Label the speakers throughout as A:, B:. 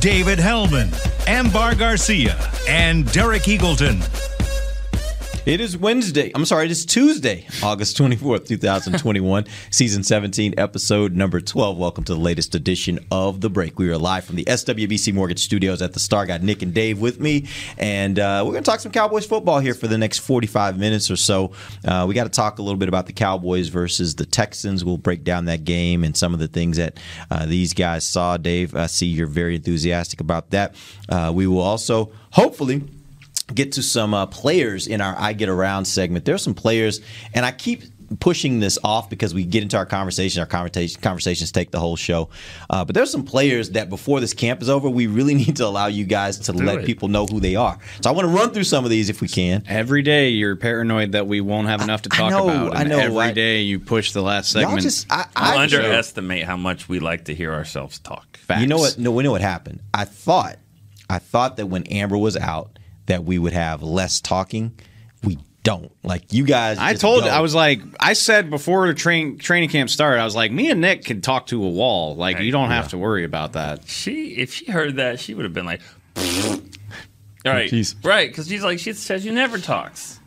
A: David Helman, Ambar Garcia, and Derek Eagleton.
B: It is Wednesday. I'm sorry, it is Tuesday, August 24th, 2021, season 17, episode number 12. Welcome to the latest edition of The Break. We are live from the SWBC Mortgage Studios at the Star. Got Nick and Dave with me, and uh, we're going to talk some Cowboys football here for the next 45 minutes or so. Uh, we got to talk a little bit about the Cowboys versus the Texans. We'll break down that game and some of the things that uh, these guys saw. Dave, I see you're very enthusiastic about that. Uh, we will also, hopefully, get to some uh, players in our I Get Around segment. There's some players, and I keep pushing this off because we get into our conversation. Our conversation, conversations take the whole show. Uh, but there's some players that before this camp is over, we really need to allow you guys to let
C: it.
B: people know who they are. So I want to run through some of these if we can.
C: Every day you're paranoid that we won't have enough to
B: I
C: talk
B: know,
C: about.
B: I
C: and
B: know,
C: Every day
B: I-
C: you push the last
B: Y'all
C: segment.
B: just, I,
D: I'll
B: I
D: underestimate how much we like to hear ourselves talk.
C: Facts.
B: You know what? No, we know what happened. I thought, I thought that when Ambar was out, that we would have less talking. We don't. Like you guys.
C: I
B: just
C: told
B: go.
C: I was like I said before the train training camp started. I was like, me and Nick can talk to a wall. Like you don't have to worry about that.
D: She, if she heard that, she would have been like, right,
B: Jeez.
D: right, because she's like, she says you never talks.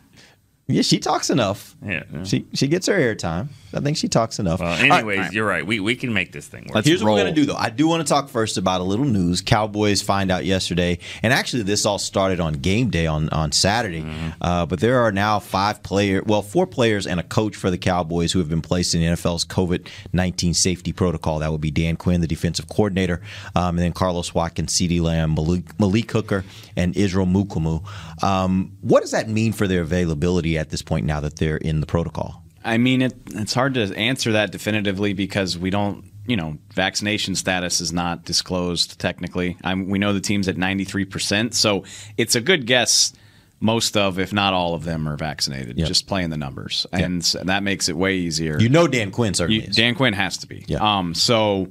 B: Yeah, she talks enough.
D: Yeah.
B: She she gets her airtime. I think she talks enough.
D: Well,
B: All right,
D: anyways, you're right. We we can make this thing work.
C: Let's
B: Here's what we're going to do, though. I do want to talk first about a little news. Cowboys find out yesterday, and actually, this all started on game day on, on Saturday.
C: Mm-hmm.
B: Uh, but there are now five player, well, four players and a coach for the Cowboys who have been placed in the NFL's COVID 19 safety protocol. That would be Dan Quinn, the defensive coordinator, um, and then Carlos Watkins, CeeDee Lamb, Malik, Malik Hooker, and Israel Mukuamu. Um, what does that mean for their availability at this point now that they're in the protocol?
C: I mean, it, it's hard to answer that definitively because we don't, you know, vaccination status is not disclosed technically. I'm, we know the team's at 93%, so it's a good guess. Most of, if not all of them, are vaccinated.
B: Yep.
C: Just playing the numbers, and s- that makes it way easier.
B: You know, Dan Quinn certainly
C: You-
B: is.
C: Dan Quinn has to be.
B: Yeah.
C: Um. So,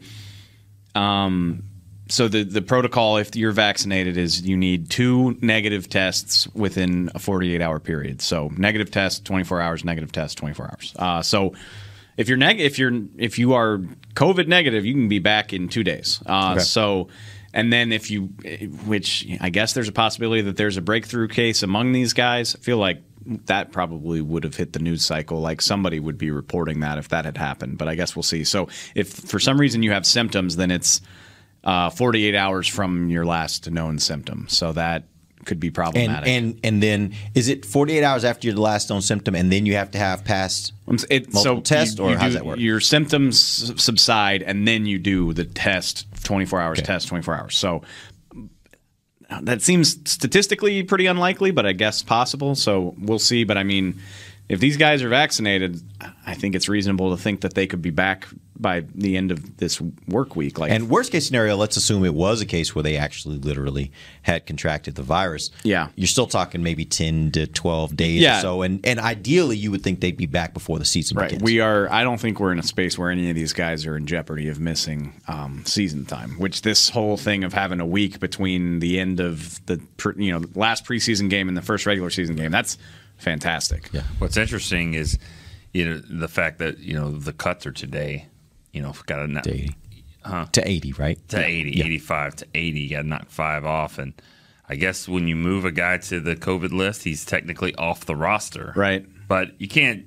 C: um, so the the protocol, if you're vaccinated, is you need two negative tests within a 48 hour period. So negative test, 24 hours. Negative test, 24 hours. Uh, so. If you're neg- if you're if you are COVID negative, you can be back in two days. Uh,
B: Okay.
C: So, and then if you, which I guess there's a possibility that there's a breakthrough case among these guys. I feel like that probably would have hit the news cycle. Like somebody would be reporting that if that had happened. But I guess we'll see. So if for some reason you have symptoms, then it's uh, 48 hours from your last known symptom. So that could be
B: and
C: problematic.
B: and and then is it 48 hours after your last known symptom and then you have to have passed
C: It,
B: multiple
C: so
B: tests,
C: you-
B: or
C: you
B: how's
C: do-
B: that work?
C: Your symptoms subside, and then you do the test. Twenty four hours
B: Okay.
C: test, twenty four hours. So uh, that seems statistically pretty unlikely, but I guess possible. So we'll see. But I mean, if these guys are vaccinated, I think it's reasonable to think that they could be back by the end of this work week. Like,
B: and worst case scenario let's assume it was a case where they actually literally had contracted the virus
C: Yeah.
B: you're still talking maybe 10 to 12 days
C: Yeah.
B: or so and and ideally you would think they'd be back before the season
C: Right.
B: begins
C: We are. I don't think we're in a space where any of these guys are in jeopardy of missing um, season time. Which this whole thing of having a week between the end of the you know last preseason game and the first regular season game that's fantastic.
B: Yeah.
D: What's interesting is, you know, the fact that you know the cuts are today. You know, got to knock
B: to 80 to 80 right
D: to 80, 85 to 80. You got to knock five off. And I guess when you move a guy to the COVID list, he's technically off the roster.
C: Right.
D: But you can't.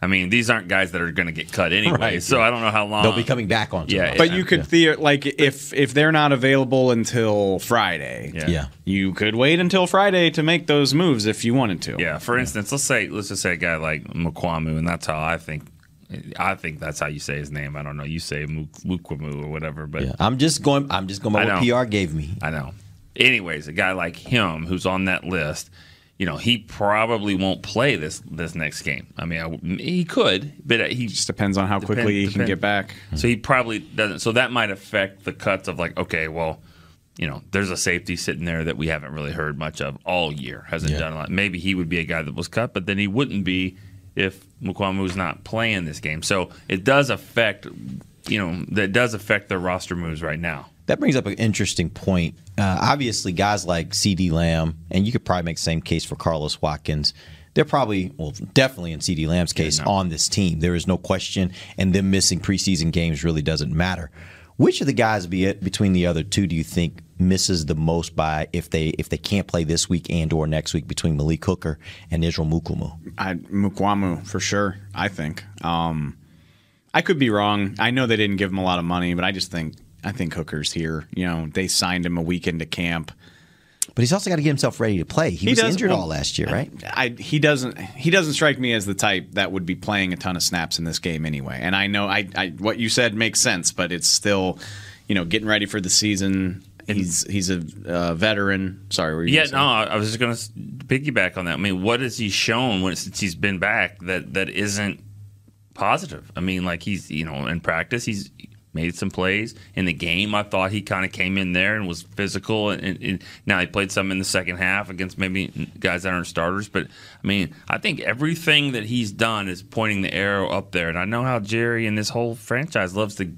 D: I mean, these aren't guys that are going to get cut anyway.
B: Right,
D: so
B: yeah.
D: I don't know how long
B: they'll be coming back on
D: Yeah,
B: tomorrow.
C: But you could theo- like if if they're not available until Friday,
D: Yeah.
B: yeah
C: you could wait until Friday to make those moves if you wanted to.
D: Yeah. For instance, let's say let's just say a guy like Mukuamu, and that's how I think. I think that's how you say his name. I don't know. You say Mukuamu or whatever, but
B: yeah i'm just going i'm just going by what pr gave me
D: I know. Anyways, a guy like him who's on that list, you know, he probably won't play this this next game. I mean, I, he could, but uh, he
C: Just depends on how
D: Depend-
C: quickly he can get back.
D: So he probably doesn't. So that might affect the cuts of like, okay, well, you know, there's a safety sitting there that we haven't really heard much of all year. Hasn't
B: Yeah.
D: done a lot. Maybe he would be a guy that was cut, but then he wouldn't be if Mukuamu's not playing this game. So it does affect, you know, that does affect their roster moves right now.
B: That brings up an interesting point. Uh, obviously, guys like CeeDee Lamb, and you could probably make the same case for Carlos Watkins. They're probably, well, definitely in CeeDee Lamb's case,
D: no.
B: on this team. There is no question, and them missing preseason games really doesn't matter. Which of the guys be it, between the other two do you think misses the most by if they if they can't play this week and or next week between Malik Hooker and Israel Mukuamu?
C: I, Mukuamu for sure. I think. Um, I could be wrong. I know they didn't give him a lot of money, but I just think I think Hooker's here. You know, they signed him a week into camp.
B: But he's also got to get himself ready to play. He, was injured
C: well,
B: all last year, right?
C: I, he doesn't he doesn't strike me as the type that would be playing a ton of snaps in this game anyway. And I know I, I what you said makes sense, but it's still, you know, getting ready for the season. He's he's a uh, veteran. Sorry, were you
D: Yeah, no, I was just going to piggyback on that. I mean, what has he shown when, since he's been back that that isn't positive? I mean, like he's you know in practice he's made some plays in the game. I thought he kind of came in there and was physical, and, and, and now he played some in the second half against maybe guys that aren't starters. But I mean, I think everything that he's done is pointing the arrow up there, and I know how Jerry and this whole franchise loves to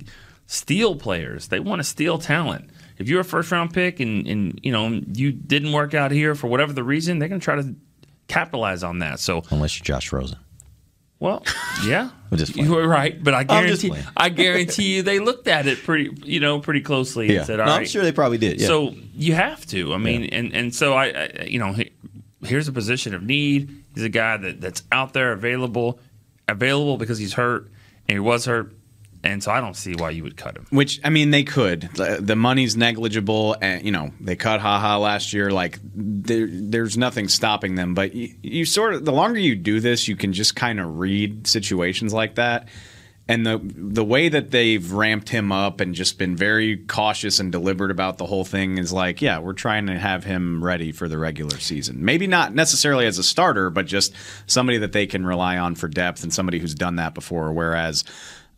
D: steal players. They want to steal talent. If you're a first round pick and, and you know you didn't work out here for whatever the reason, they're going to try to capitalize on that. So,
B: Unless you're Josh Rosen.
D: well, yeah,
B: I'm just playing.
D: you were right, but I guarantee. I guarantee you they looked at it pretty you know pretty closely and said, "All
B: No,
D: right."
B: I'm sure they probably did. Yeah.
D: So you have to. I mean, and and so I, I you know, here's a position of need. He's a guy that that's out there available, available because he's hurt and he was hurt, and so I don't see why you would cut him.
C: Which I mean, they could. The, the money's negligible, and you know they cut Ha Ha last year. Like there, there's nothing stopping them. But you, you sort of the longer you do this, you can just kind of read situations like that. And the the way that they've ramped him up and just been very cautious and deliberate about the whole thing is like, yeah, we're trying to have him ready for the regular season. Maybe not necessarily as a starter, but just somebody that they can rely on for depth and somebody who's done that before. Whereas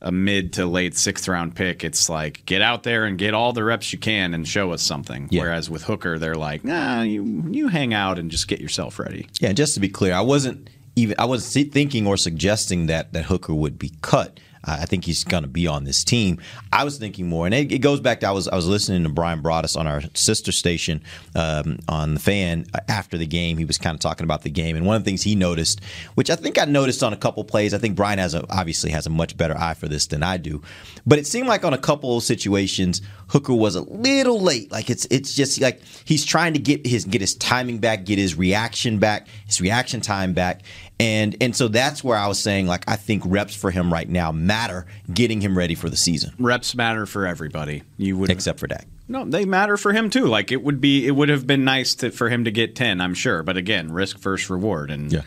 C: a mid to late sixth round pick, it's like get out there and get all the reps you can and show us something.
B: Yeah.
C: Whereas with Hooker, they're like, nah, you you hang out and just get yourself ready.
B: Yeah, just to be clear, I wasn't even I wasn't thinking or suggesting that that Hooker would be cut. I think he's going to be on this team. I was thinking more, and it, it goes back to I was I was listening to Brian Broaddus on our sister station um, on the fan uh, after the game. He was kind of talking about the game, and one of the things he noticed, which I think I noticed on a couple plays. I think Brian has a, obviously has a much better eye for this than I do, but it seemed like on a couple situations Hooker was a little late. Like it's it's just like he's trying to get his get his timing back, get his reaction back, his reaction time back. And and so that's where I was saying like I think reps for him right now matter, getting him ready for the season.
C: Reps matter for everybody. You would
B: Except for Dak.
C: No, they matter for him too. Like it would be, it would have been nice to, for him to get ten, I'm sure. But again, risk first reward. And
B: Yeah.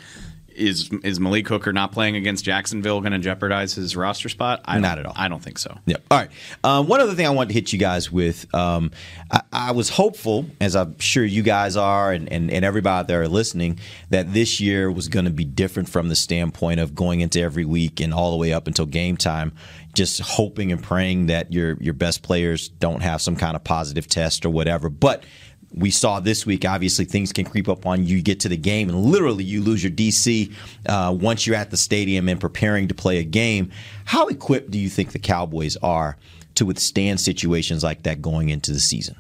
C: Is is Malik Hooker not playing against Jacksonville going to jeopardize his roster spot? I
B: Not
C: don't-
B: at all.
C: I don't think so.
B: Yep. All right. Um, one other thing I wanted to hit you guys with. Um, I, I was hopeful, as I'm sure you guys are, and, and, and everybody out there listening, that this year was going to be different from the standpoint of going into every week and all the way up until game time, just hoping and praying that your your best players don't have some kind of positive test or whatever. But we saw this week, obviously, things can creep up on you. You get to the game, and literally, you lose your DC uh, once you're at the stadium and preparing to play a game. How equipped do you think the Cowboys are to withstand situations like that going into the season?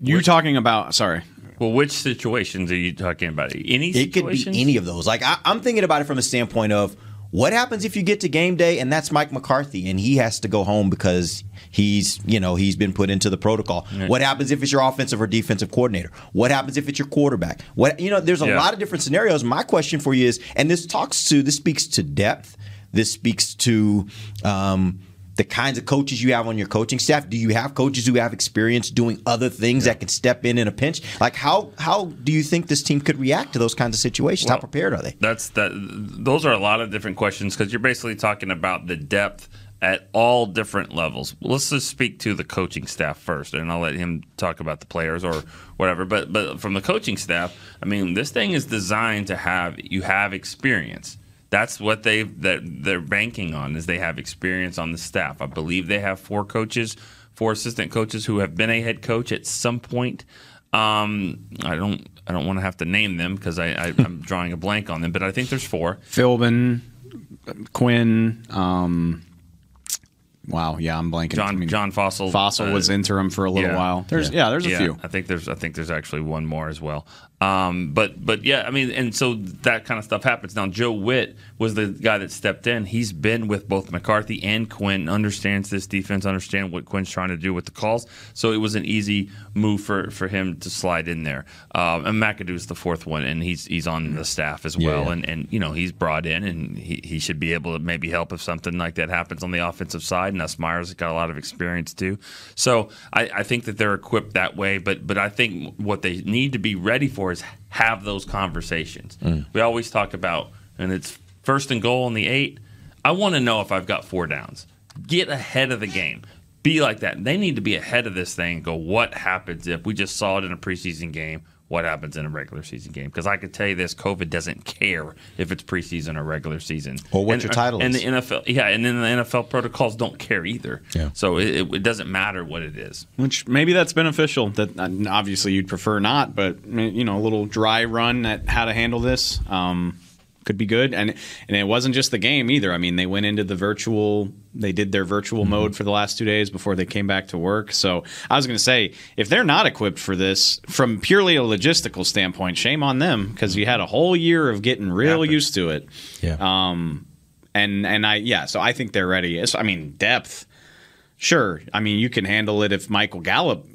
C: You're talking about? Sorry,
D: Well, which situations are you talking about? Any
B: It could be
D: situations?
B: any of those. Like, I, I'm thinking about it from a standpoint of what happens if you get to game day and that's Mike McCarthy and he has to go home because he's, you know, he's been put into the protocol. What happens if it's your offensive or defensive coordinator? What happens if it's your quarterback? What, you know, there's a
D: Yeah.
B: lot of different scenarios. My question for you is, and this talks to, this speaks to depth. This speaks to, um, the kinds of coaches you have on your coaching staff. Do you have coaches who have experience doing other things that can step in in a pinch? Like how how do you think this team could react to those kinds of situations? how prepared are they?
D: That's that. Those are a lot of different questions because you're basically talking about the depth at all different levels. Let's just speak to the coaching staff first, and I'll let him talk about the players or whatever. But but from the coaching staff, I mean, this thing is designed to have you have experience. That's what they that they're banking on is they have experience on the staff. I believe they have four coaches, four assistant coaches who have been a head coach at some point. Um, I don't I don't want to have to name them because I, I I'm drawing a blank on them, but I think there's four.
C: Philbin, Quinn. Um, wow, yeah, I'm blanking. I
D: John
C: mean,
D: John Fassel
C: Fassel
D: uh,
C: was interim for a little
D: yeah.
C: while. There's yeah, there's a few.
D: I think there's I think there's actually one more as well. Um, but but yeah, I mean, and so that kind of stuff happens. Now Joe Whitt was the guy that stepped in. He's been with both McCarthy and Quinn, understands this defense, understand what Quinn's trying to do with the calls. So it was an easy move for, for him to slide in there. Um, and McAdoo's the fourth one, and he's he's on the staff as well.
B: Yeah.
D: And and you know he's brought in, and he, he should be able to maybe help if something like that happens on the offensive side. And us Myers has got a lot of experience too. So I, I think that they're equipped that way. But but I think what they need to be ready for is have those conversations. Mm. We always talk about, and it's first and goal in the eight. I want to know if I've got four downs. Get ahead of the game. Be like that. They need to be ahead of this thing. and Go. What happens if we just saw it in a preseason game? What happens in a regular season game? Because I could tell you this: COVID doesn't care if it's preseason or regular season,
B: Or what
D: And-
B: your title
D: and
B: is.
D: the NFL, yeah, and then the NFL protocols don't care either.
B: Yeah.
D: So it, it, it doesn't matter what it is.
C: Which maybe that's beneficial. That uh, obviously you'd prefer not, but you know, a little dry run at how to handle this um, could be good. And and it wasn't just the game either. I mean, they went into the virtual. They did their virtual
D: Mm-hmm.
C: mode for the last two days before they came back to work. So I was going to say, if they're not equipped for this from purely a logistical standpoint, shame on them because you had a whole year of getting real used to it.
B: Yeah.
C: Um, and and I yeah, so I think they're ready. It's, I mean, depth. Sure. I mean, you can handle it if Michael Gallup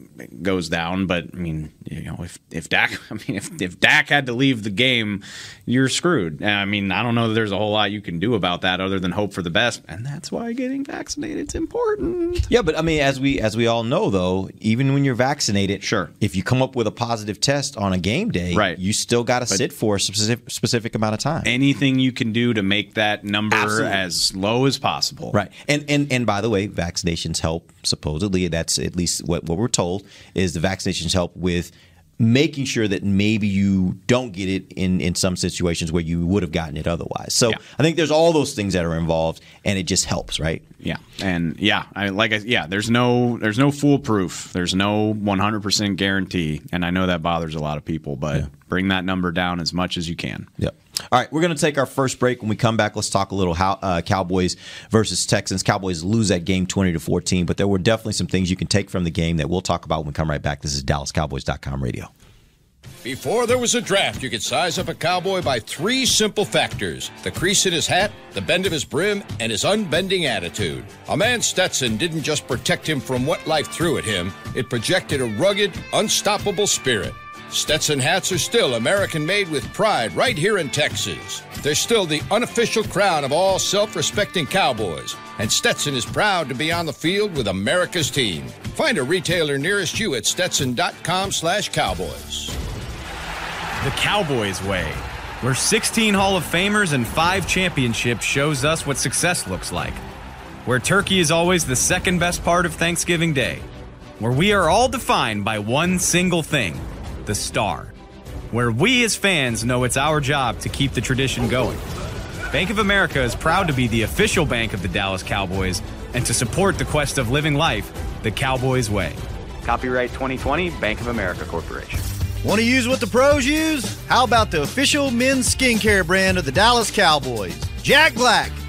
C: goes down, but I mean, you know, if if Dak, I mean, if if Dak had to leave the game, you're screwed. I mean, I don't know that there's a whole lot you can do about that other than hope for the best, and that's why getting vaccinated is important.
B: Yeah, but I mean, as we as we all know, though, even when you're vaccinated,
C: Sure.
B: if you come up with a positive test on a game day,
C: Right.
B: you still got to sit for a specific specific amount of time.
C: Anything you can do to make that number
B: Absolutely.
C: as low as possible.
B: Right. And and and by the way, vaccinations help supposedly that's at least what, what we're told is the vaccinations help with making sure that maybe you don't get it in in some situations where you would have gotten it otherwise. So
C: Yeah.
B: I think there's all those things that are involved and it just helps, right?
C: Yeah, and yeah, I like I yeah. There's no there's no foolproof. There's no 100% guarantee, and I know that bothers a lot of people. But bring that number down as much as you can.
B: Yep. All right, we're going to take our first break. When we come back, let's talk a little how, uh, Cowboys versus Texans. Cowboys lose that game 20 to 14, but there were definitely some things you can take from the game that we'll talk about when we come right back. This is DallasCowboys.com radio.
E: Before there was a draft, you could size up a cowboy by three simple factors the crease in his hat, the bend of his brim, and his unbending attitude. A man Stetson didn't just protect him from what life threw at him, it projected a rugged, unstoppable spirit. Stetson hats are still American made with pride right here in Texas. They're still the unofficial crown of all self respecting cowboys, and Stetson is proud to be on the field with America's team. Find a retailer nearest you at stetson.com slash cowboys.
F: The Cowboys way, where 16 Hall of Famers and 5 championships shows us what success looks like. Where turkey is always the second best part of Thanksgiving Day. Where we are all defined by one single thing the star. Where we as fans know it's our job to keep the tradition going. Bank of America is proud to be the official bank of the Dallas Cowboys and to support the quest of living life the Cowboys way. Copyright 2020, Bank of America Corporation.
G: Want to use what the pros use? How about the official men's skincare brand of the Dallas Cowboys? Jack Black.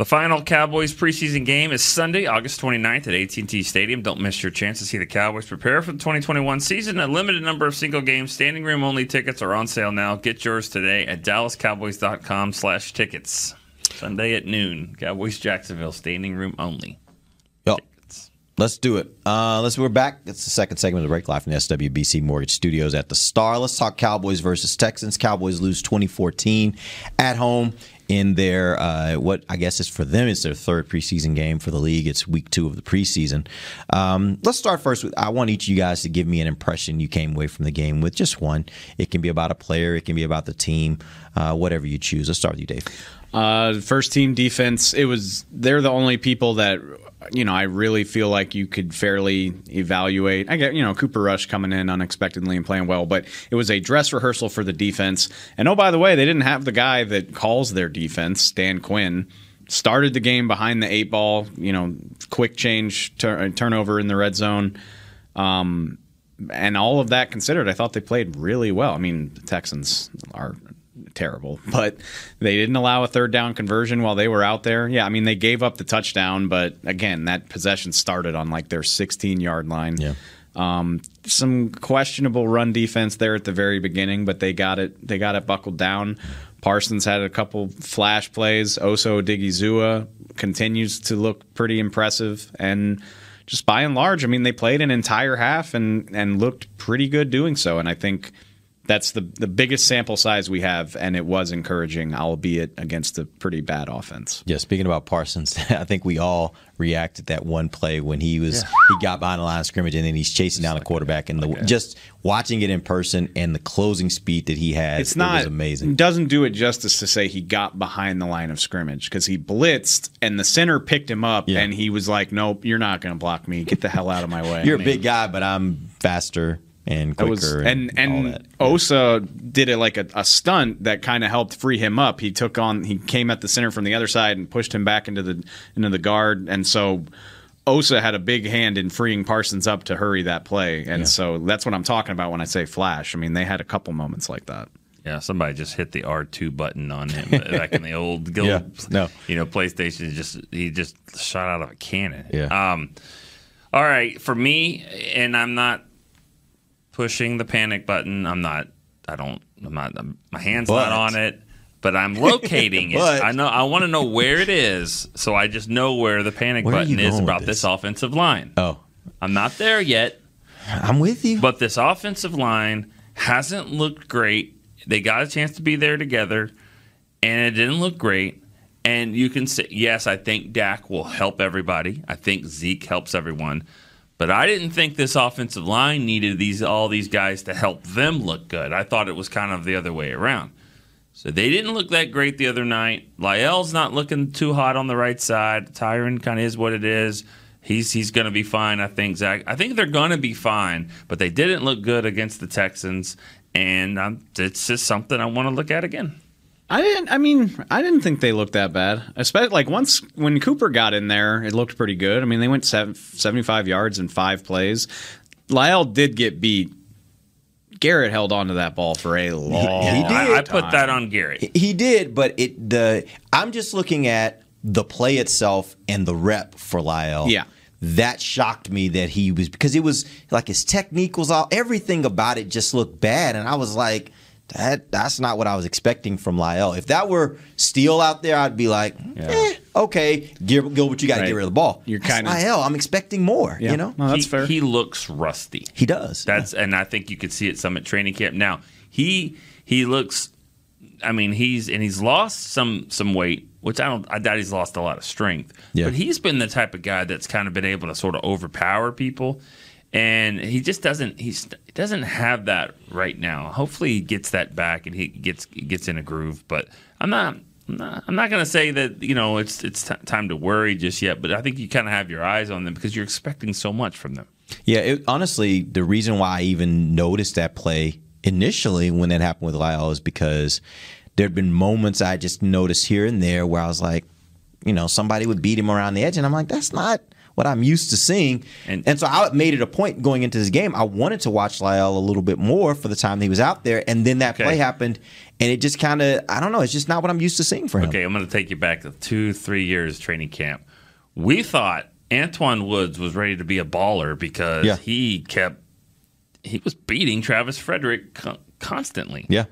D: The final Cowboys preseason game is Sunday, August 29th at AT&T Stadium. Don't miss your chance to see the Cowboys prepare for the 2021 season. A limited number of single game standing room only tickets are on sale now. Get yours today at dallascowboys.com slash tickets. Sunday at noon. Cowboys Jacksonville standing room only.
B: Yo, let's do it. Uh, let's. We're back. It's the second segment of the break live from the SWBC Mortgage Studios at the Star. Let's talk Cowboys versus Texans. Cowboys lose 2014 at home in their uh, what I guess is for them is their third preseason game for the league. It's week two of the preseason. Um, let's start first with I want each of you guys to give me an impression you came away from the game with. Just one. It can be about a player. It can be about the team. Uh, whatever you choose. Let's start with you, Dave.
C: Uh, first team defense. It was they're the only people that you know I really feel like you could fairly evaluate. I get you know Cooper Rush coming in unexpectedly and playing well, but it was a dress rehearsal for the defense. And oh by the way, they didn't have the guy that calls their defense, Dan Quinn. Started the game behind the eight ball. You know, quick change tur- turnover in the red zone. Um, and all of that considered, I thought they played really well. I mean, the Texans are terrible, but they didn't allow a third down conversion while they were out there. Yeah, I mean they gave up the touchdown, but again, that possession started on like their 16 yard line.
B: Yeah.
C: Um, some questionable run defense there at the very beginning, but they got it. They got it buckled down. Parsons had a couple flash plays. Osa Odighizuwa continues to look pretty impressive, and just by and large, I mean they played an entire half and and looked pretty good doing so. And I think that's the the biggest sample size we have, and it was encouraging, albeit against a pretty bad offense.
B: Yeah, speaking about Parsons, I think we all reacted that one play when he was
C: Yeah.
B: he got behind the line of scrimmage and then he's chasing down the quarterback and the just watching it in person and the closing speed that he had
C: It's not
B: it was amazing.
C: Doesn't do it justice to say he got behind the line of scrimmage because he blitzed and the center picked him up and he was like, "Nope, you're not going to block me. Get the hell out of my way."
B: You're
C: I
B: a
C: mean,
B: big guy, but I'm faster and quicker
C: was,
B: and,
C: and and
B: that.
C: Osa did it like a, a stunt that kind of helped free him up. He took on he came at the center from the other side and pushed him back into the into the guard, and so Osa had a big hand in freeing Parsons up to hurry that play. And
D: Yeah.
C: so that's what I'm talking about when I say flash. I mean, they had a couple moments like that.
D: Yeah, somebody just hit the R two button on him back in the old, old
B: Yeah, no.
D: you know, PlayStation. Just he just shot out of a cannon.
B: Yeah.
D: Um, all right, for me, and I'm not pushing the panic button. I'm not. I don't. I'm not. I'm, my hand's
B: But-
D: not on it. But I'm locating it. I know. I want to know where it is, so I just know where the panic
B: Where
D: button is about
B: with
D: this offensive line.
B: Oh,
D: I'm not there yet.
B: I'm with you.
D: But this offensive line hasn't looked great. They got a chance to be there together, and it didn't look great. And you can say, yes, I think Dak will help everybody. I think Zeke helps everyone. But I didn't think this offensive line needed these all these guys to help them look good. I thought it was kind of the other way around. So they didn't look that great the other night. La'el's not looking too hot on the right side. Tyron kind of is what it is. He's he's going to be fine. I think Zach. I think they're going to be fine. But they didn't look good against the Texans, and um, it's just something I want to look at again.
C: I didn't. I mean, I didn't think they looked that bad. Especially like once when Cooper got in there, it looked pretty good. I mean, they went seven, 75 yards in five plays. La'el did get beat. Garrett held on to that ball for a long.
B: he did.
D: I, I put that on Garrett.
B: He did, but it the I'm just looking at the play itself and the rep for La'el.
C: Yeah.
B: That shocked me that he was because it was like his technique was all everything about it just looked bad, and I was like, that that's not what I was expecting from La'el. If that were Steele out there, I'd be like, eh, okay, Gil- Gilbert, you got to
C: Right.
B: get rid of the ball.
C: You're kinda-
B: La'el. I'm expecting more.
C: Yeah.
B: You know,
C: No, that's
D: he,
C: fair.
D: He looks rusty.
B: he does.
D: That's and I think you could see it some at training camp. Now he he looks. I mean he's and he's lost some some weight, which I don't. I doubt he's lost a lot of strength.
B: Yeah.
D: But he's been the type of guy that's kind of been able to sort of overpower people, and he just doesn't. He's he doesn't have that right now. Hopefully he gets that back and he gets gets in a groove. But I'm not. I'm not, I'm not going to say that you know it's it's t- time to worry just yet, but I think you kind of have your eyes on them because you're expecting so much from them.
B: Yeah, it, honestly, the reason why I even noticed that play initially when that happened with La'el is because there'd been moments I just noticed here and there where I was like, you know, somebody would beat him around the edge, and I'm like, that's not what I'm used to seeing. And, and so I made it a point going into this game. I wanted to watch La'el a little bit more for the time that he was out there, and then that
D: Okay.
B: play happened, and it just kind of I don't know. It's just not what I'm used to seeing for him.
D: Okay, I'm going to take you back to two, three years training camp. We thought Antwaun Woods was ready to be a baller because
B: Yeah.
D: he kept he was beating Travis Frederick constantly.
B: Yeah.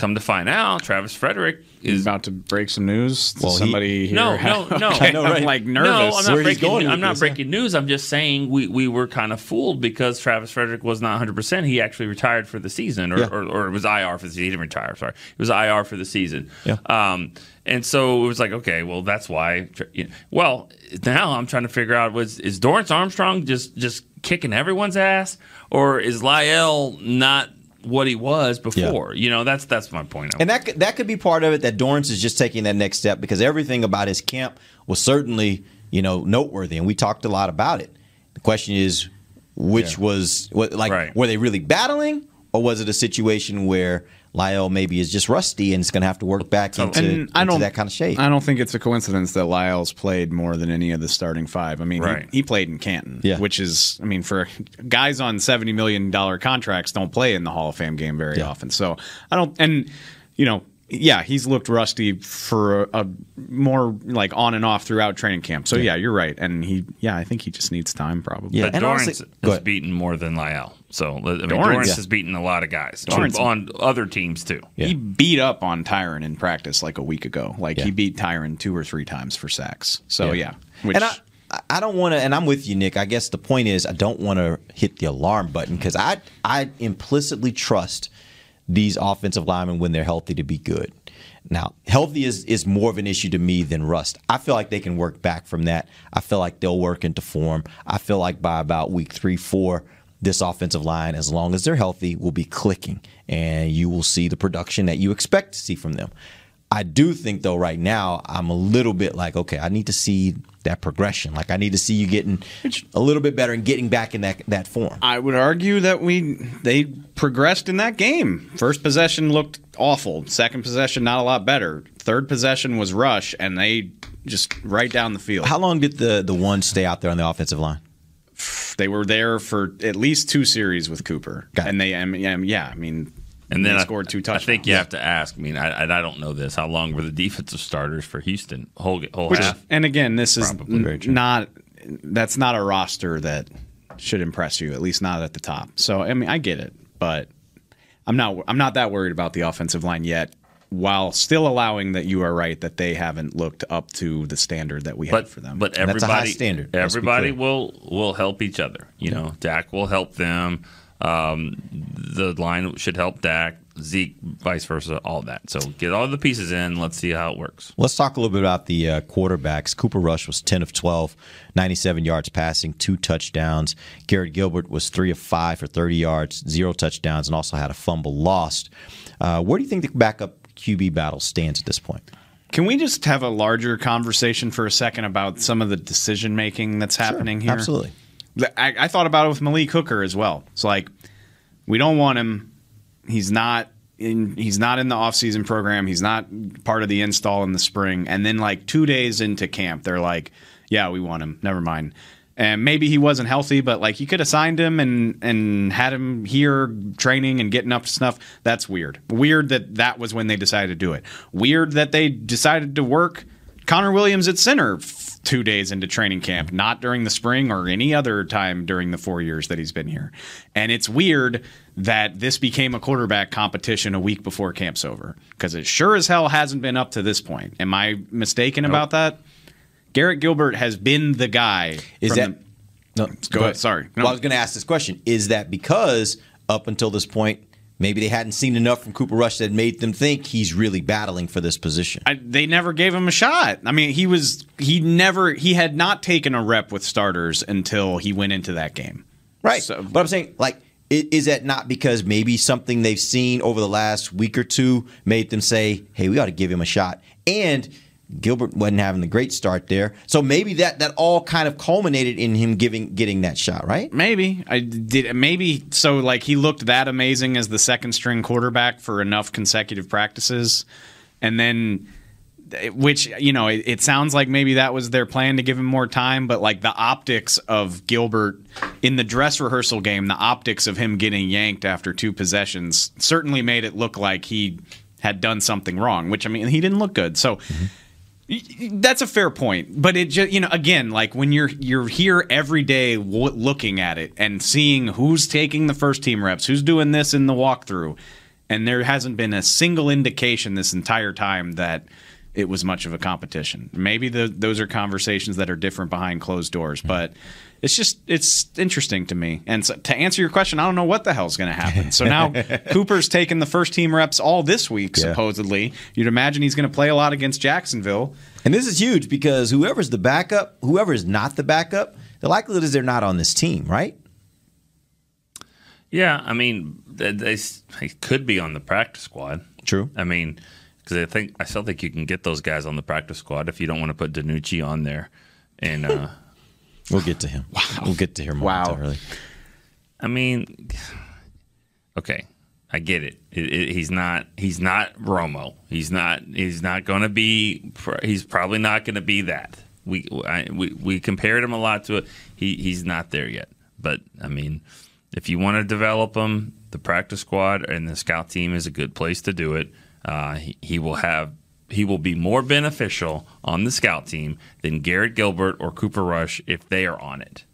D: Come to find out, Travis Frederick is
C: about to break some news. to
D: Well, he-
C: somebody here.
D: No, no, no.
C: Okay, I'm like nervous.
D: No, I'm not breaking. I'm not breaking news. I'm just saying we, we were kind of fooled because Travis Frederick was not 100. percent He actually retired for the season, or,
B: Yeah.
D: or, or it was IR for the season. He didn't retire. Sorry, it was IR for the season.
B: Yeah.
D: Um, and so it was like, okay, well, that's why. you know, Well, now I'm trying to figure out was is Dorance Armstrong just just kicking everyone's ass, or is La'el not what he was before? You know, that's that's my point.
B: And that could, that could be part of it that Dorance is just taking that next step because everything about his camp was certainly you know noteworthy, and we talked a lot about it. The question is, which was what like were they really battling, or was it a situation where La'el maybe is just rusty and is going to have to work back into,
C: And I
B: into
C: don't
B: that kind of shape?
C: I don't think it's a coincidence that La'el's played more than any of the starting five. I mean,
B: Right.
C: he, he played in Canton,
B: Yeah.
C: which is, I mean, for guys on seventy million dollar contracts, don't play in the Hall of Fame game very often. So I don't, and you know, yeah, he's looked rusty for a, a more like on and off throughout training camp. So yeah. you're right, and he, yeah, I think he just needs time probably.
D: Yeah, but Dorance has beaten more than La'el. So I mean,
C: Dorance-
D: Dorance
C: Yeah.
D: has beaten a lot of guys
C: Dorance-
D: on other teams too.
C: He beat up on Tyron in practice like a week ago. Like he beat Tyron two or three times for sacks. So yeah,
B: and I, I don't want to, and I'm with you, Nick. I guess the point is, I don't want to hit the alarm button because I, I implicitly trust these offensive linemen when they're healthy to be good. Now, healthy is, is more of an issue to me than rust. I feel like they can work back from that. I feel like they'll work into form. I feel like by about week three, four, this offensive line, as long as they're healthy, will be clicking, and you will see the production that you expect to see from them. I do think though right now I'm a little bit like okay I need to see that progression like I need to see you getting a little bit better and getting back in that that form.
C: I would argue that we they progressed in that game. First possession looked awful. Second possession not a lot better. Third possession was rush, and they just right down the field.
B: How long did the the one stay out there on the offensive line?
C: They were there for at least two series with Cooper, and they I mean, yeah, yeah, I mean,
D: And then
C: they
D: I-
C: scored two
D: I think you have to ask. I mean, I, I I don't know this. How long were the defensive starters for Houston? Whole whole
C: Which,
D: half.
C: and again, this is
D: Probably
C: n- not that's not a roster that should impress you, at least not at the top. So I mean, I get it, but I'm not I'm not that worried about the offensive line yet. While still allowing that you are right that they haven't looked up to the standard that we
D: but
C: have for them.
D: but everybody everybody will will help each other. You know, Dak will help them. Um, the line should help Dak. Zeke, vice versa, all that. So get all the pieces in. Let's see how it works.
B: Let's talk a little bit about the uh, quarterbacks. Cooper Rush was 10 of 12, 97 yards passing, two touchdowns. Garrett Gilbert was 3 of 5 for 30 yards, zero touchdowns, and also had a fumble lost. Uh, where do you think the backup QB battle stands at this point?
C: Can we just have a larger conversation for a second about some of the decision making that's happening here?
B: absolutely.
C: I, I thought about it with Malik Hooker as well. It's like we don't want him. He's not in. He's not in the offseason program. He's not part of the install in the spring. And then like two days into camp, they're like, "Yeah, we want him. Never mind." And maybe he wasn't healthy, but like you could have signed him and and had him here training and getting up to snuff. That's weird. Weird that that was when they decided to do it. Weird that they decided to work Connor Williams at center two days into training camp, not during the spring or any other time during the four years that he's been here. And it's weird that this became a quarterback competition a week before camp's over because it sure as hell hasn't been up to this point. Am I mistaken about that? Garrett Gilbert has been the guy.
B: Is that
C: the-
B: no?
C: Go ahead. Sorry. No.
B: Well, I was going to ask this question: Is that because up until this point, maybe they hadn't seen enough from Cooper Rush that made them think he's really battling for this position?
C: I, they never gave him a shot. I mean, he was he never he had not taken a rep with starters until he went into that game.
B: Right. So, but I'm saying, like, is that not because maybe something they've seen over the last week or two made them say, hey, we ought to give him a shot? And Gilbert wasn't having a great start there. So maybe that, that all kind of culminated in him giving getting that shot, right?
C: Maybe I did. Maybe so. Like he looked that amazing as the second string quarterback for enough consecutive practices, and then which you know it, it, sounds like maybe that was their plan to give him more time but like the optics of gilbert in the dress rehearsal game the optics of him getting yanked after two possessions certainly made it look like he had done something wrong which i mean he didn't look good so mm-hmm. That's a fair point but it just you know again like when you're you're here every day w- looking at it and seeing who's taking the first team reps who's doing this in the walkthrough and there hasn't been a single indication this entire time that it was much of a competition. Maybe the, those are conversations that are different behind closed doors, hmm. but it's just it's interesting to me. And so, to answer your question, I don't know what the hell's going to happen. So now Cooper's taken the first team reps all this week, yeah. supposedly. You'd imagine he's going to play a lot against Jacksonville.
B: And this is huge because whoever's the backup, whoever is not the backup, the likelihood is they're not on this team, right?
D: Yeah, I mean, they, they, they could be on the practice squad.
B: True.
D: I mean because I think I still think you can get those guys on the practice squad if you don't want to put DiNucci on there. And uh,
B: we'll get to him. Wow. We'll get to him momentarily. Wow.
D: I mean, okay, I get it. It, it. He's not. He's not Romo. He's not. He's not going to be. He's probably not going to be that. We, I, we we compared him a lot to it. He he's not there yet. But I mean, if you want to develop him, the practice squad and the scout team is a good place to do it. Uh, he, he will have he will be more beneficial on the scout team than Garrett Gilbert or Cooper Rush if they are on it.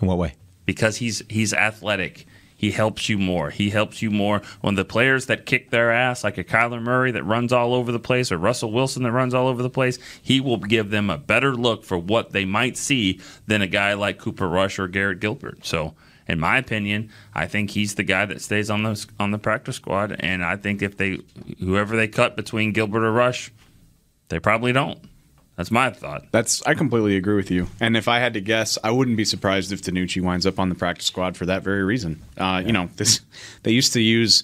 B: In what way?
D: Because he's he's athletic. He helps you more. He helps you more when the players that kick their ass, like a Kyler Murray that runs all over the place, or Russell Wilson that runs all over the place, he will give them a better look for what they might see than a guy like Cooper Rush or Garrett Gilbert. So in my opinion, I think he's the guy that stays on the on the practice squad. And I think if they whoever they cut between Gilbert or Rush, they probably don't. That's my thought.
C: That's I completely agree with you. And if I had to guess, I wouldn't be surprised if DiNucci winds up on the practice squad for that very reason. Uh, yeah. You know, this they used to use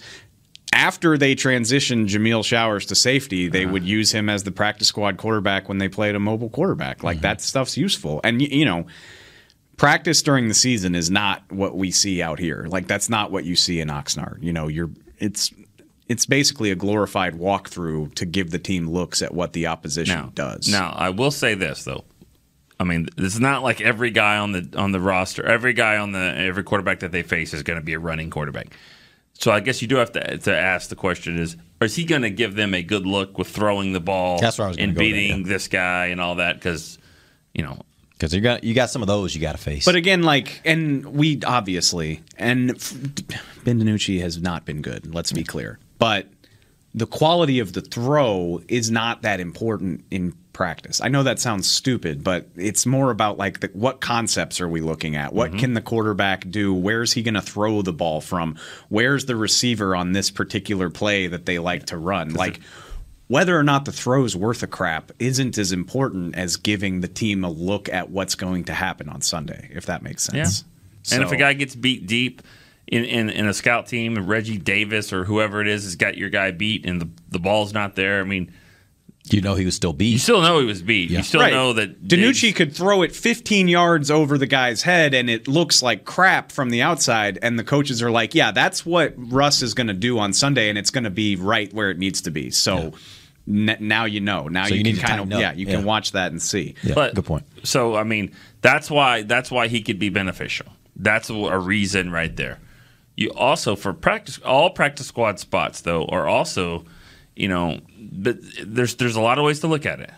C: after they transitioned Jameill Showers to safety, they uh-huh. would use him as the practice squad quarterback when they played a mobile quarterback. Like mm-hmm. that stuff's useful. And you know, practice during the season is not what we see out here. Like that's not what you see in Oxnard. You know, you're it's it's basically a glorified walkthrough to give the team looks at what the opposition
D: now,
C: does.
D: Now, I will say this though. I mean, it's not like every guy on the on the roster, every guy on the every quarterback that they face is going to be a running quarterback. So I guess you do have to to ask the question: Is is he going to give them a good look with throwing the ball
B: That's where I was
D: and beating there, yeah. this guy and all that? Because you know,
B: because you got you got some of those you got to face.
C: But again, like, and we obviously and Ben DiNucci has not been good. Let's be clear, but the quality of the throw is not that important in practice. I know that sounds stupid, but it's more about like the, what concepts are we looking at? What mm-hmm. can the quarterback do? Where's he going to throw the ball from? Where's the receiver on this particular play that they like to run? Like. It- whether or not the throw is worth a crap isn't as important as giving the team a look at what's going to happen on Sunday, if that makes sense.
D: Yeah. So, and if a guy gets beat deep in, in, in, a scout team, and Reggie Davis or whoever it is has got your guy beat and the, the ball's not there, I mean,
B: you know he was still beat.
D: You still know he was beat. Yeah. You still right. know that
C: DiNucci Diggs... could throw it 15 yards over the guy's head and it looks like crap from the outside. And the coaches are like, yeah, that's what Russ is going to do on Sunday, and it's going to be right where it needs to be. So. Yeah n- now you know. Now so you, you can kind of yeah, you yeah. can watch that and see.
B: Yeah, but, good point.
D: So I mean, that's why that's why he could be beneficial. That's a reason right there. You also for practice all practice squad spots though are also, you know, but there's there's a lot of ways to look at it.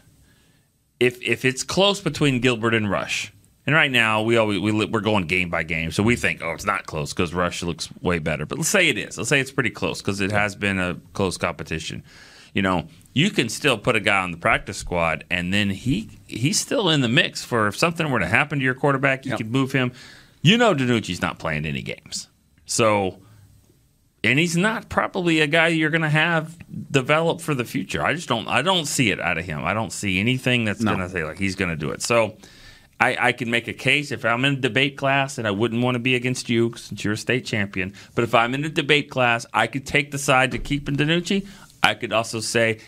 D: If if it's close between Gilbert and Rush, and right now we always we, we're going game by game, so we think oh it's not close because Rush looks way better. But let's say it is. Let's say it's pretty close because it has been a close competition. You know, you can still put a guy on the practice squad, and then he he's still in the mix for if something were to happen to your quarterback, you yep. could move him. You know, DiNucci's not playing any games, so and he's not probably a guy you're going to have develop for the future. I just don't I don't see it out of him. I don't see anything that's no. going to say like he's going to do it. So. I, I, can make a case if I'm in a debate class, and I wouldn't want to be against you since you're a state champion. But if I'm in a debate class, I could take the side to keeping DiNucci. I could also say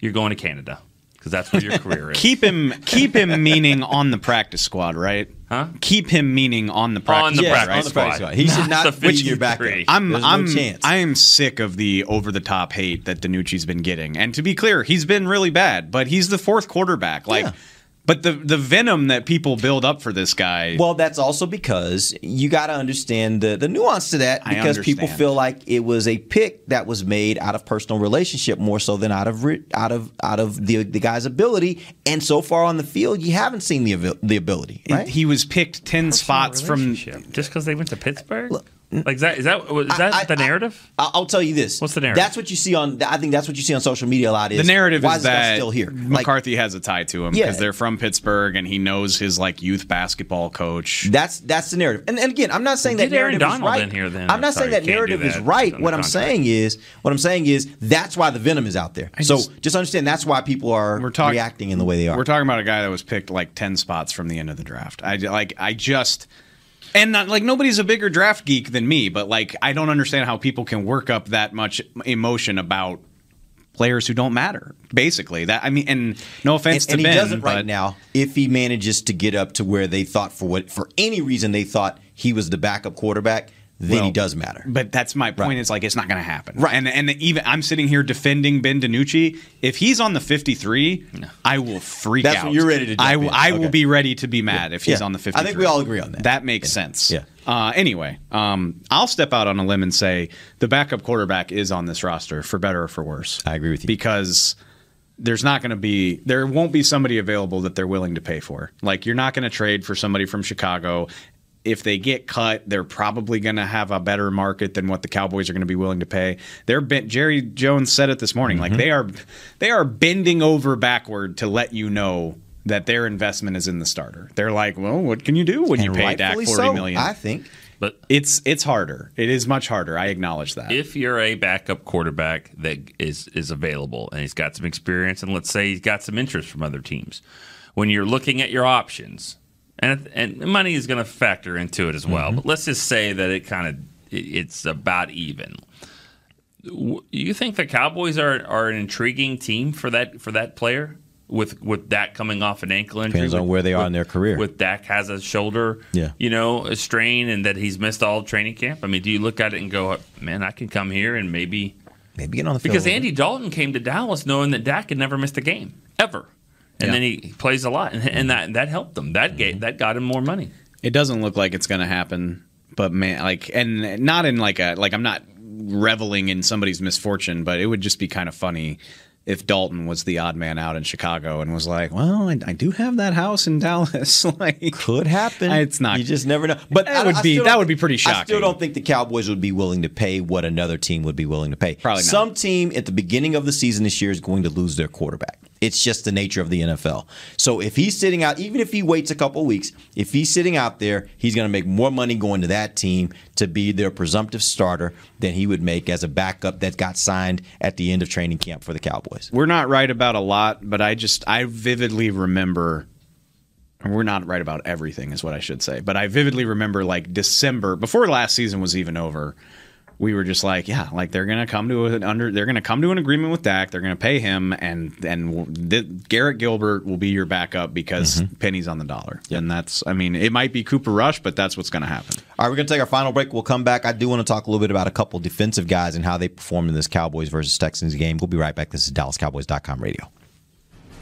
D: you're going to Canada because that's where your career is.
C: keep him, keep him, meaning on the practice squad, right?
D: Huh?
C: Keep him meaning on the practice
D: On the
C: squad,
D: practice
C: right?
B: on the practice
D: squad.
B: squad. He should
D: Not
B: not
D: the
B: be your backup.
D: 53.
C: I'm
B: There's
C: I'm
B: chance.
C: I am sick of the over the top hate that DiNucci's been getting. And to be clear, he's been really bad, but he's the fourth quarterback. Like
B: Yeah.
C: But the the venom that people build up for this guy
B: Well, that's also because you got to understand the, the nuance to that because people feel like it was a pick that was made out of personal relationship more so than out of out of out of the the guy's ability. And so far on the field, you haven't seen the the ability, right?
C: he was picked 10 spots from
D: just because they went to Pittsburgh. Like is that is that is that
B: I-
D: the narrative?
B: I- I'll tell you this.
D: What's the narrative?
B: That's what you see on. I think that's what you see on social media a lot. Is
C: the narrative
B: why
C: is
B: is this guy
C: that
B: still here? Like,
C: McCarthy has a tie to him
B: Yeah.
C: because they're from Pittsburgh and he knows his like youth basketball coach.
B: That's that's the narrative. And, and again, I'm not saying
D: Get
B: that
D: Aaron
B: narrative is right.
D: in here then.
B: I'm not
D: I'm sorry,
B: saying that
D: you can't do
B: narrative is right. What I'm
D: contract.
B: saying is what I'm saying is that's why the venom is out there. so
C: just-
B: just, understand that's why people are
C: We're talking-
B: reacting in the way they are.
C: We're talking about a guy that was picked like 10 spots from the end of the draft. I like I just and not, like nobody's a bigger draft geek than me, but like I don't understand how people can work up that much emotion about players who don't matter. Basically, that I mean, and no offense
B: and, and
C: to
B: he
C: Ben,
B: doesn't right
C: but-
B: now. If he manages to get up to where they thought for what for any reason they thought he was the backup quarterback, then
C: Well,
B: he does matter.
C: But that's my point.
B: Right.
C: Is like it's not going to happen.
B: Right.
C: And and even I'm sitting here defending Ben DiNucci. If he's on the 53, I will freak
B: That's
C: out.
B: when you're ready to
C: I. I will be ready to be mad if he's
B: Yeah.
C: on the 53.
B: I think we all agree on that.
C: That makes sense.
B: Yeah.
C: Uh, anyway, um, I'll step out on a limb and say the backup quarterback is on this roster for better or for worse.
B: I agree with you.
C: because there's not going to be there won't be somebody available that they're willing to pay for. Like you're not going to trade for somebody from Chicago. If they get cut, they're probably going to have a better market than what the Cowboys are going to be willing to pay. They're ben- Jerry Jones said it this morning.
B: Mm-hmm.
C: Like they are they are bending over backward to let you know that their investment is in the starter. They're like, well, what can you do when you pay Dak
B: rightfully
C: forty
B: so,
C: million?
B: I think.
D: But
C: it's it's harder. It is much harder. I acknowledge that.
D: if you're a backup quarterback that is is available and he's got some experience and let's say he's got some interest from other teams, when you're looking at your options, and and money is going to factor into it as well. Mm-hmm. But let's just say that it kind of it's about even. You think the Cowboys are are an intriguing team for that for that player with with Dak coming off an ankle injury?
B: Depends on
D: with-
B: where they are
D: with-
B: in their career.
D: With Dak has a shoulder,
B: Yeah.
D: you know, a strain, and that he's missed all training camp. I mean, do you look at it and go, man, I can come here and maybe
B: Maybe get on the field.
D: because Andy. Dalton came to Dallas knowing that Dak had never missed a game ever, and
C: Yeah.
D: then he plays a lot, and, and mm-hmm. that that helped them. That gave, mm-hmm. that got him more money.
C: It doesn't look like it's going to happen, but man, like, and not in like a like I'm not reveling in somebody's misfortune, but it would just be kind of funny if Dalton was the odd man out in Chicago and was like, "Well, I, I do have that house in Dallas." like,
B: could happen.
C: It's not.
B: You just never know. But
C: That
B: I-
C: would
B: I
C: be- that would be pretty shocking.
B: I still don't think the Cowboys would be willing to pay what another team would be willing to pay.
C: Probably not.
B: Some team at the beginning of the season this year is going to lose their quarterback. It's just the nature of the NFL. So if he's sitting out, even if he waits a couple weeks, if he's sitting out there, he's going to make more money going to that team to be their presumptive starter than he would make as a backup that got signed at the end of training camp for the Cowboys.
C: We're not right about a lot, but I just I vividly remember we're not right about everything is what I should say. But I vividly remember like December before last season was even over. We were just like, yeah, like they're gonna come to an under, they're gonna come to an agreement with Dak. They're gonna pay him, and and th- Garrett Gilbert will be your backup because mm-hmm. pennies on the dollar. And that's, I mean, it might be Cooper Rush, but that's what's gonna happen.
B: All right, we're going to take our final break. We'll come back. I do want to talk a little bit about a couple defensive guys and how they performed in this Cowboys versus Texans game. We'll be right back. This is DallasCowboys.com radio.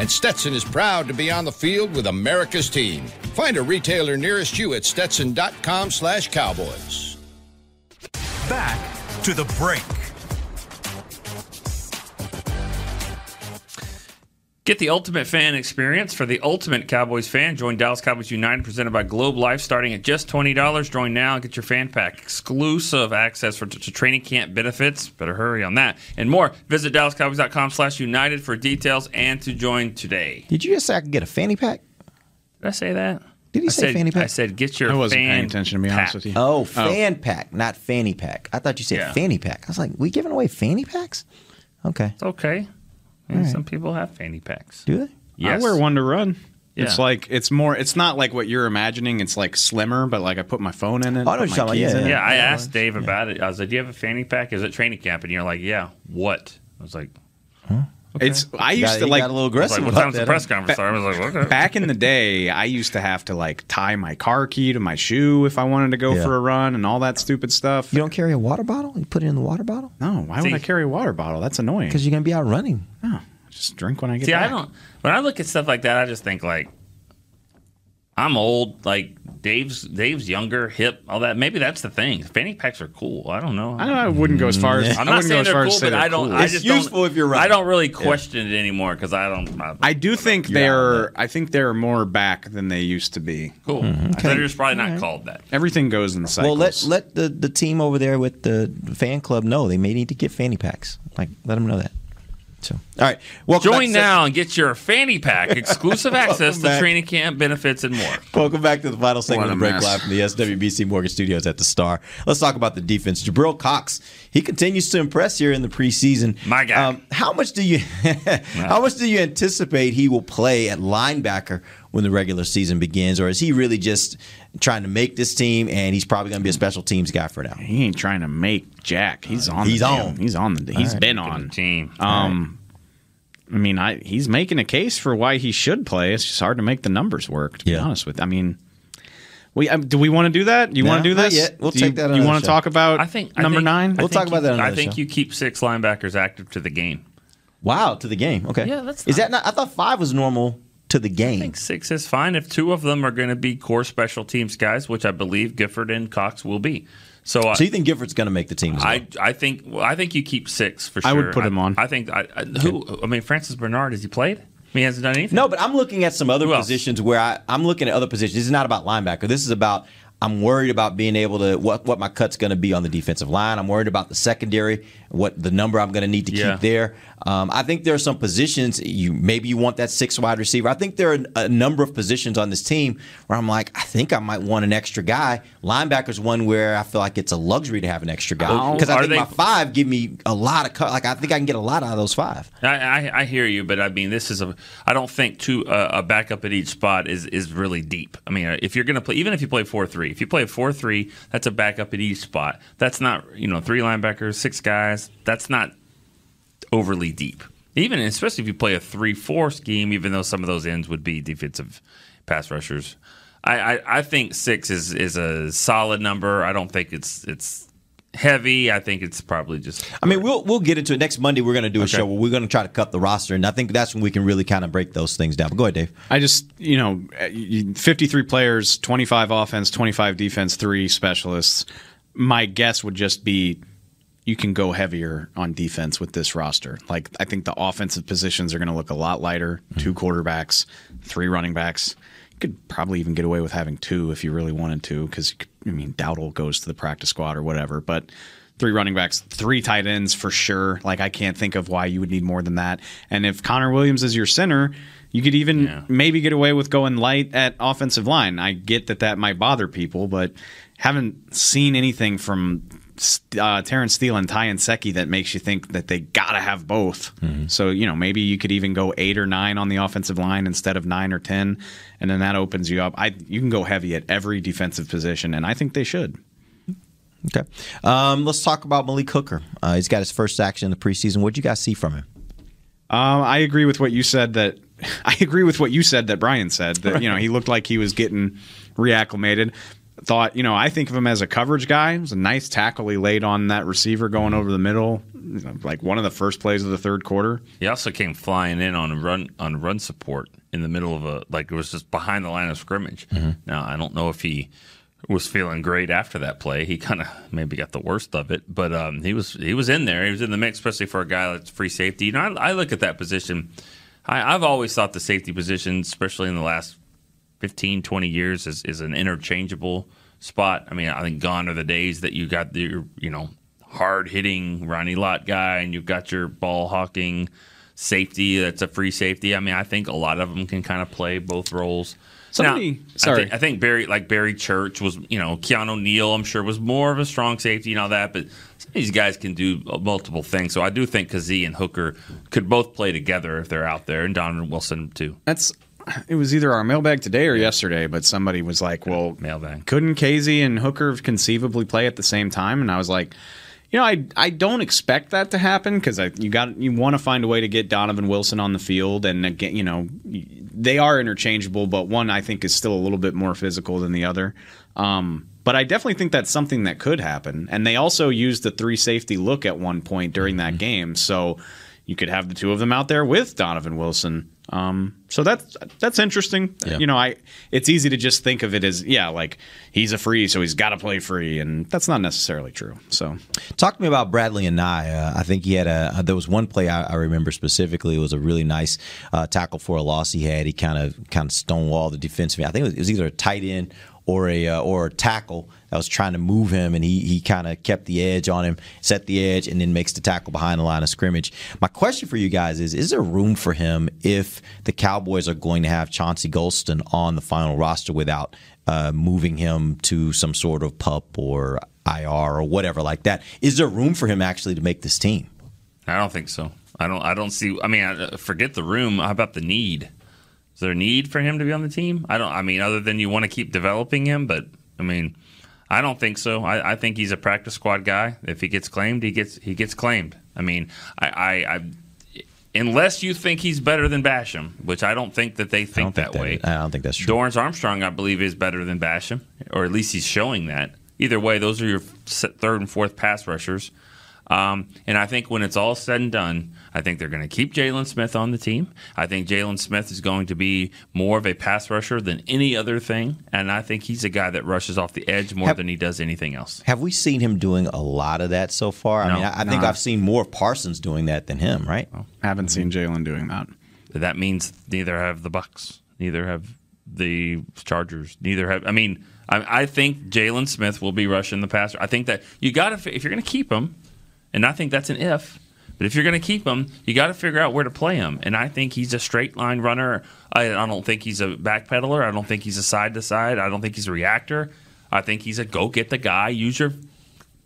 E: and Stetson is proud to be on the field with America's team. Find a retailer nearest you at stetson.com slash cowboys.
A: Back to the break.
D: Get the ultimate fan experience for the ultimate Cowboys fan. Join Dallas Cowboys United presented by Globe Life starting at just $20. Join now and get your fan pack. Exclusive access for, to training camp benefits. Better hurry on that. And more. Visit DallasCowboys.com slash United for details and to join today.
B: Did you just say I could get a fanny pack?
D: Did I say that?
B: Did he
D: I
B: say
D: said,
B: fanny pack?
D: I said get your
C: I wasn't paying attention, to be honest
D: pack.
C: with you.
B: Oh, oh, fan pack, not fanny pack. I thought you said
D: Yeah.
B: fanny pack. I was like, we giving away fanny packs? Okay.
D: It's okay.
B: All right.
D: Some people have fanny packs.
B: Do they?
D: Yes.
C: I wear one to run.
D: Yeah.
C: It's like it's more. It's not like what you're imagining. It's like slimmer, but like I put my phone in it.
B: Oh, I know what
C: put
B: you're
C: my keys
B: Yeah,
C: in it.
D: Yeah, I asked Dave about it. I was like, "Do you have a fanny pack? Is it training camp?" And you're like, "Yeah." What? I was like,
C: It's. I used
B: got-
C: to like.
B: got a little
D: I was
B: aggressive
D: like "What
B: about
D: time's the press
B: huh?
D: conference?" I was like, "Okay."
C: Back in the day, I used to have to like tie my car key to my shoe if I wanted to go
B: Yeah.
C: for a run and all that stupid stuff.
B: You don't carry a water bottle? You put it in the water bottle?
C: No, why would I carry a water bottle? That's annoying.
B: Because you're going to be out running.
C: No, just drink when I get
D: See,
C: back.
D: I don't. When I look at stuff like that, I just think like, I'm old. Like Dave's Dave's younger, hip, all that. Maybe that's the thing. Fanny packs are cool. I don't know.
C: I, I wouldn't go as far as.
D: I'm
C: I
D: not
C: wouldn't go
D: saying
C: as
D: they're
C: far
D: cool,
C: as say
D: but I don't.
C: cool.
D: I
B: It's
D: just
B: useful
D: don't,
B: if you're
D: right.
B: I
D: don't really question it anymore because I don't. I,
C: I do think
B: You're out
C: they're. I think they're more back than they used to be.
D: cool. Mm-hmm. They're just probably not called that.
C: Everything goes in the cycles.
B: Well, let let the, the team over there with the fan club know they may need to get fanny packs. Like, let them know that. So, all right. Welcome back
D: Join
B: to-
D: now and get your fanny pack, exclusive access to
B: back.
D: training camp benefits and more.
B: Welcome back to the final segment of the break
C: mess.
B: live from the SWBC Mortgage Studios at the Star. Let's talk about the defense. Jabril Cox, he continues to impress here in the preseason.
D: My guy.
B: Um, how much do you how much do you anticipate he will play at linebacker when the regular season begins, or is he really just trying to make this team and he's probably going to be a special teams guy for now?
C: He ain't trying to make Jack. He's on.
B: He's
C: the
B: on.
C: damn- He's on. The, He's
B: right.
C: been on.
D: the team.
C: Um, I mean, I he's making a case for why he should play. It's just hard to make the numbers work. To be honest with, I mean, we um, do we want to do that? Do you
B: No,
C: want to do
B: not
C: this?
B: yet. We'll
C: Do
B: take
C: you,
B: that
C: You want to talk about
D: I think I
C: number
D: think-
C: nine?
B: We'll talk about
D: you-
B: that
D: I think
B: show.
D: you keep six linebackers active to the game.
B: Wow, to the game. Okay.
D: Yeah, that's
B: Is
D: not-
B: that not? I thought five was normal to the
D: I
B: game.
D: think six is fine if two of them are going to be core special teams guys, which I believe Gifford and Cox will be. So, I,
B: So you think Gifford's going to make the team? As well?
D: I I think well, I think you keep six for sure.
C: I would put him on.
D: I think I, I, who I mean Francis Bernard has he played? I mean, he hasn't done anything.
B: No, but I'm looking at some other
D: Who else?
B: positions where I, I'm looking at other positions. This is not about linebacker. This is about I'm worried about being able to what what my cut's going to be on the defensive line. I'm worried about the secondary, what the number I'm going to need to
D: Yeah.
B: keep there. Um, I think there are some positions you maybe you want that six wide receiver. I think there are a number of positions on this team where I'm like I think I might want an extra guy. Linebacker's one where I feel like it's a luxury to have an extra guy because I think
D: they-
B: my five give me a lot of cut. Like I think I can get a lot out of those five.
D: I, I, I hear you, but I mean, this is a. I don't think two uh, a backup at each spot is is really deep. I mean, if you're going to play, even if you play four three, if you play a four three, that's a backup at each spot. That's not you know three linebackers, six guys. That's not overly deep. Even especially if you play a three four scheme, even though some of those ends would be defensive pass rushers. I, I, I think six is is a solid number. I don't think it's it's heavy. I think it's probably just
B: I mean, we'll we'll get into it next Monday. We're going to do a
D: Okay.
B: show where we're going to try to cut the roster, and I think that's when we can really kind of break those things down. But go ahead, Dave.
C: I just, you know, 53 players, 25 offense, 25 defense, three specialists. My guess would just be you can go heavier on defense with this roster. Like, I think the offensive positions are going to look a lot lighter. Two mm-hmm. quarterbacks, three running backs. Could probably even get away with having two if you really wanted to, because I mean Dowdle goes to the practice squad or whatever, but. Three running backs, three tight ends for sure. Like I can't think of why you would need more than that. And if Connor Williams is your center, you could even maybe get away with going light at offensive line. I get that that might bother people, but haven't seen anything from uh, Terence Steele and Ty Nsekhe that makes you think that they gotta have both. So you know maybe you could even go eight or nine on the offensive line instead of nine or ten, and then that opens you up. I you can go heavy at every defensive position, and I think they should.
B: Okay. Um, let's talk about Malik Hooker. Uh, he's got his first action in the preseason. What did you guys see from him?
C: Um, I agree with what you said. That I agree with what you said. That Brian said that you know he looked like he was getting reacclimated. Thought you know I think of him as a coverage guy. It was a nice tackle he laid on that receiver going over the middle, you know, like one of the first plays of the third quarter.
D: He also came flying in on a run on run support in the middle of a like it was just behind the line of scrimmage. Now I don't know if he was feeling great after that play. He kind of maybe got the worst of it, but um, he was he was in there. He was in the mix, especially for a guy that's free safety. You know, I, I look at that position. I, I've always thought the safety position, especially in the last 15, 20 years, is, is an interchangeable spot. I mean, I think gone are the days that you got the you know hard hitting Ronnie Lott guy, and you've got your ball hawking safety that's a free safety. I mean, I think a lot of them can kind of play both roles.
C: Somebody-
D: Now,
C: sorry.
D: I think, I think Barry, like Barry Church, was you know Keanu Neal. I'm sure was more of a strong safety and all that, but some of these guys can do uh, multiple things. So I do think Kazee and Hooker could both play together if they're out there, and Donovan Wilson too.
C: That's it was either our mailbag today or yesterday, but somebody was like, "Well,
D: mailbag
C: couldn't Kazee and Hooker conceivably play at the same time?" And I was like, "You know, I I don't expect that to happen because you got you want to find a way to get Donovan Wilson on the field, and again, you know, they are interchangeable, but one I think is still a little bit more physical than the other." Um, but I definitely think that's something that could happen. And they also used the three safety look at one point during that game, so you could have the two of them out there with Donovan Wilson. Um, so that's that's interesting. You know, I it's easy to just think of it as yeah, like he's a free, so he's got to play free, and that's not necessarily true. So
B: Talk to me about Bradlee Anae. Uh, I think he had a. There was one play I, I remember specifically. It was a really nice uh, tackle for a loss he had. He kind of kind of stonewalled the defensive. I think it was, it was either a tight end or a uh, or a tackle that was trying to move him, and he he kind of kept the edge on him, set the edge, and then makes the tackle behind the line of scrimmage. My question for you guys is: Is there room for him if the Cowboys are going to have Chauncey Golston on the final roster without uh, moving him to some sort of pup or IR or whatever like that? Is there room for him actually to make this team?
D: I don't think so. I don't. I don't see. I mean, I- forget the room. How about the need? Is there a need for him to be on the team? I don't. I mean, other than you want to keep developing him, but I mean, I don't think so. I, I think he's a practice squad guy. If he gets claimed, he gets he gets claimed. I mean, I, I, I unless you think he's better than Basham, which I don't think that they think, that, way.
B: I don't think that's true.
D: Dorance Armstrong, I believe, is better than Basham, or at least he's showing that. Either way, those are your third and fourth pass rushers. Um, and I think when it's all said and done, I think they're going to keep Jaylon Smith on the team. I think Jaylon Smith is going to be more of a pass rusher than any other thing. And I think he's a guy that rushes off the edge more
B: Have-
D: than he does anything else.
B: Have we seen him doing a lot of that so far? I mean, I, I think I've seen more of Parsons doing that than him, right?
C: haven't seen Jaylon doing that.
D: That means neither have the Bucks, neither have the Chargers, neither have. I mean, I, I think Jaylon Smith will be rushing the passer. I think that you got to if you're going to keep him, and I think that's an if. But if you're going to keep him, you got to figure out where to play him. And I think he's a straight line runner. I, I don't think he's a backpedaler. I don't think he's a side to side. I don't think he's a reactor. I think he's a go get the guy, use your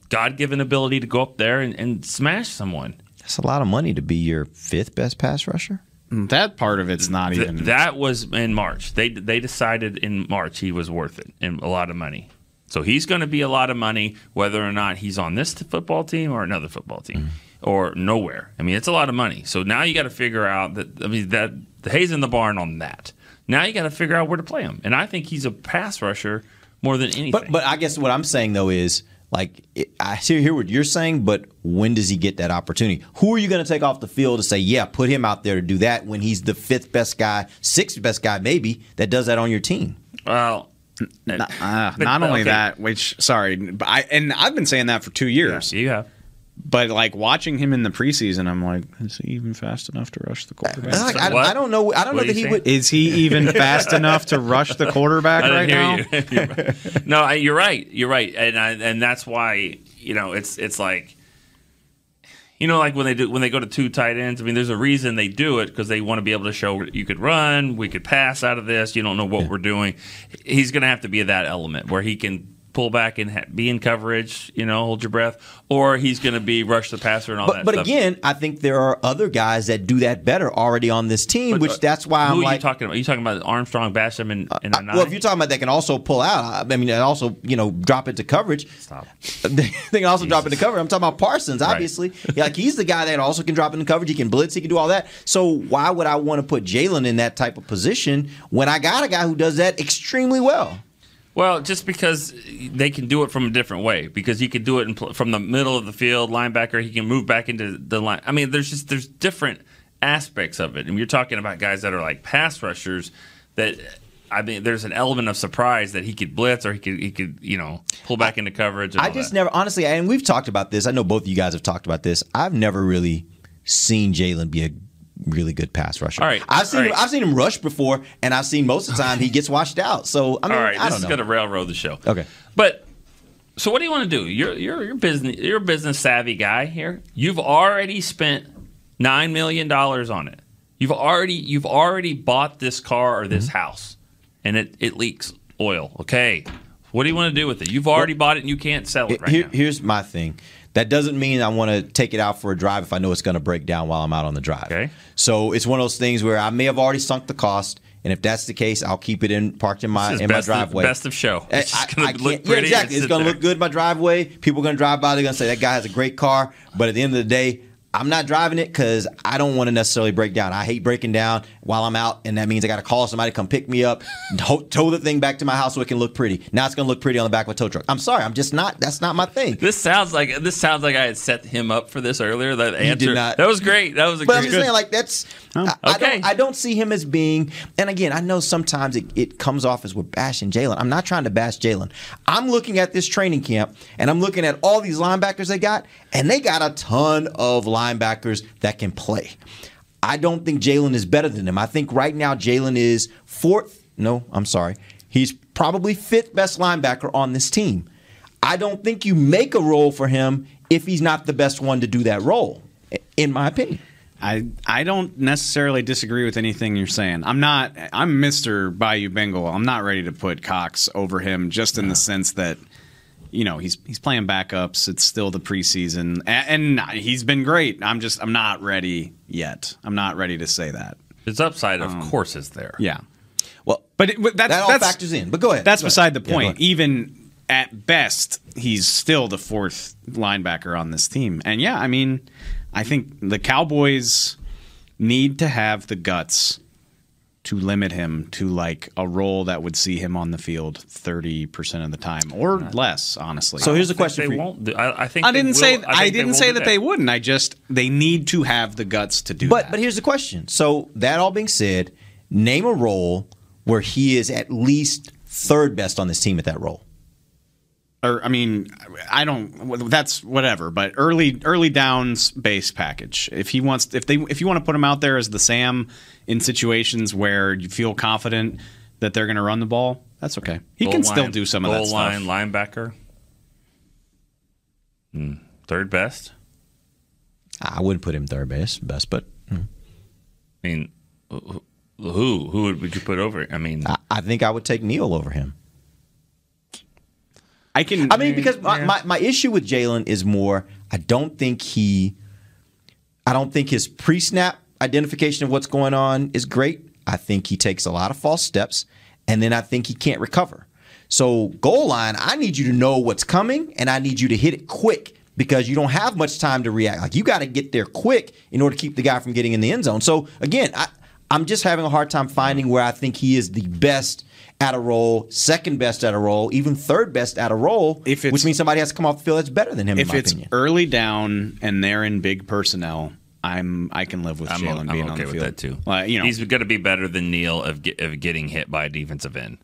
D: God given ability to go up there and, and smash someone.
B: That's a lot of money to be your fifth best pass rusher.
C: Mm, that part of it's not
D: Th-
C: even.
D: that was in March. They they decided in March he was worth it and a lot of money. So he's going to be a lot of money whether or not he's on this football team or another football team mm-hmm. or nowhere. I mean, it's a lot of money. So now you got to figure out that I mean that the hay's in the barn on that. Now you got to figure out where to play him. And I think he's a pass rusher more than anything.
B: But but I guess what I'm saying though is like I hear hear what you're saying, but when does he get that opportunity? Who are you going to take off the field to say, yeah, put him out there to do that when he's the fifth best guy, sixth best guy maybe that does that on your team?
D: Well,
C: Not, uh,
D: But-
C: not only
D: okay.
C: that, which sorry, but I and I've been saying that for two years.
D: you have.
C: But like watching him in the preseason, I'm like, is he even fast enough to rush the quarterback?
B: Like, I, I don't know. I don't
D: What
B: know that he
D: saying?
B: would.
C: Is he even fast enough to rush the quarterback
D: I
C: right now?
D: didn't hear you. You're right. no, I, you're right. You're right, and I, and that's why you know it's it's like you know like when they do when they go to two tight ends. I mean, there's a reason they do it because they want to be able to show you could run, we could pass out of this. You don't know what we're doing. He's going to have to be that element where he can pull back and ha- be in coverage. You know, hold your breath, or he's going to be rush the passer and all
B: But,
D: that.
B: but
D: stuff.
B: again, I think there are other guys that do that better already on this team, which that's why
D: uh, who
B: I'm
D: are
B: like.
D: you talking about? Are you talking about Armstrong, Basham, and, and Anae?
B: Well, if you're talking about that can also pull out, I mean, and also you know drop into coverage.
D: Stop.
B: they can also drop into coverage. I'm talking about Parsons,
D: Right.
B: obviously. Yeah, like he's the guy that also can drop into coverage. He can blitz. He can do all that. So why would I want to put Jaylon in that type of position when I got a guy who does that extremely well?
D: Well, just because they can do it from a different way, because he can do it in, pl- from the middle of the field, linebacker. He can move back into the line. I mean, there's just there's different aspects of it, and you're talking about guys that are like pass rushers. That I mean, there's an element of surprise that he could blitz or he could he could you know pull back into coverage.
B: I just
D: that.
B: never, honestly, and we've talked about this. I know both of you guys have talked about this. I've never really seen Jaylon be a really good pass rusher.
D: All right,
B: I've seen
D: all
B: him,
D: right.
B: I've seen him rush before, and I've seen most of the time he gets washed out. So I mean,
D: all right,
B: I
D: this
B: don't
D: is going to railroad the show.
B: Okay.
D: But so what do you want to do? You're you're you're business you're a business savvy guy here. You've already spent nine million dollars on it. You've already you've already bought this car or this mm-hmm. house, and it it leaks oil. Okay, what do you want to do with it? You've already bought it and you can't sell it right
B: Here-
D: now.
B: Here's my thing. That doesn't mean I want to take it out for a drive if I know it's going to break down while I'm out on the drive. Okay. So it's one of those things where I may have already sunk the cost, and if that's the case, I'll keep it in parked in my in my
D: best of-
B: driveway.
D: best of show.
B: I-
D: It's just gonna
B: I
D: look pretty
B: Yeah, exactly. It's going to
D: there.
B: look good in my driveway. People are going to drive by. They're going to say that guy has a great car. But at the end of the day, I'm not driving it because I don't want to necessarily break down. I hate breaking down while I'm out, and that means I got to call somebody to come pick me up, tow, tow the thing back to my house so it can look pretty. Now it's going to look pretty on the back of a tow truck. I'm sorry, I'm just not. That's not my thing.
D: This sounds like this sounds like I had set him up for this earlier. That
B: You
D: answer
B: did not.
D: that was great. That was a
B: But
D: great.
B: I'm just saying, like that's. Oh. I, I
D: Okay.
B: don't, I don't see him as being. And again, I know sometimes it, it comes off as we're bashing Jaylon. I'm not trying to bash Jaylon. I'm looking at this training camp and I'm looking at all these linebackers they got, and they got a ton of linebackers that can play. I don't think Jaylon is better than him. I think right now Jaylon is fourth. No, I'm sorry. He's probably fifth best linebacker on this team. I don't think you make a role for him if he's not the best one to do that role, in my opinion.
C: I I don't necessarily disagree with anything you're saying. I'm not. I'm Mister Bayou Bengal. I'm not ready to put Cox over him, just in the sense that you know he's he's playing backups. It's still the preseason, and, and he's been great. I'm just I'm not ready yet. I'm not ready to say that.
D: His upside, of um, course, is there.
C: Yeah.
B: Well,
C: but, it, but that's,
B: that all
C: that's,
B: factors in. But go ahead.
C: That's
B: Go ahead.
C: beside the point.
B: ahead.
C: Even at best, he's still the fourth linebacker on this team. And yeah, I mean, I think the Cowboys need to have the guts to limit him to like a role that would see him on the field 30% of the time or less, honestly.
B: So here's
D: the
B: question
D: they
B: for you.
D: won't. do- I, I think
C: I didn't
D: will-
C: say
D: think
C: I,
D: they
C: didn't say
D: do
C: that, they wouldn't. I just they need to have the guts to do
B: But
C: that.
B: but here's the question. So that all being said, name a role where he is at least third best on this team at that role.
C: Or I mean, I don't. That's whatever. But early early downs base package. If he wants, if they, if you want to put him out there as the Sam in situations where you feel confident that they're going to run the ball, that's okay. He
D: Goal
C: can still do some of
D: goal
C: that
D: line
C: stuff.
D: linebacker. Hmm. Third best.
B: I wouldn't put him third best, best, but
D: I mean, who who, who would, would you put over? I mean,
B: I, I think I would take Neal over him.
C: I can.
B: I mean, because my, my, my issue with Jaylon is more. I don't think he. I don't think his pre-snap identification of what's going on is great. I think he takes a lot of false steps, and then I think he can't recover. So goal line, I need you to know what's coming, and I need you to hit it quick because you don't have much time to react. Like you got to get there quick in order to keep the guy from getting in the end zone. So again, I, I'm just having a hard time finding where I think he is the best at a role, second best at a role, even third best at a role,
C: If it's-
B: which means somebody has to come off the field that's better than him. in
C: if
B: my
C: it's
B: opinion.
C: early down and they're in big personnel, I'm I can live with
D: I'm,
C: Jaylon
D: I'm
C: being
D: okay
C: on the
D: with
C: field.
D: that too.
C: Like, you know,
D: he's going to be better than Neal of, get, of getting hit by a defensive end.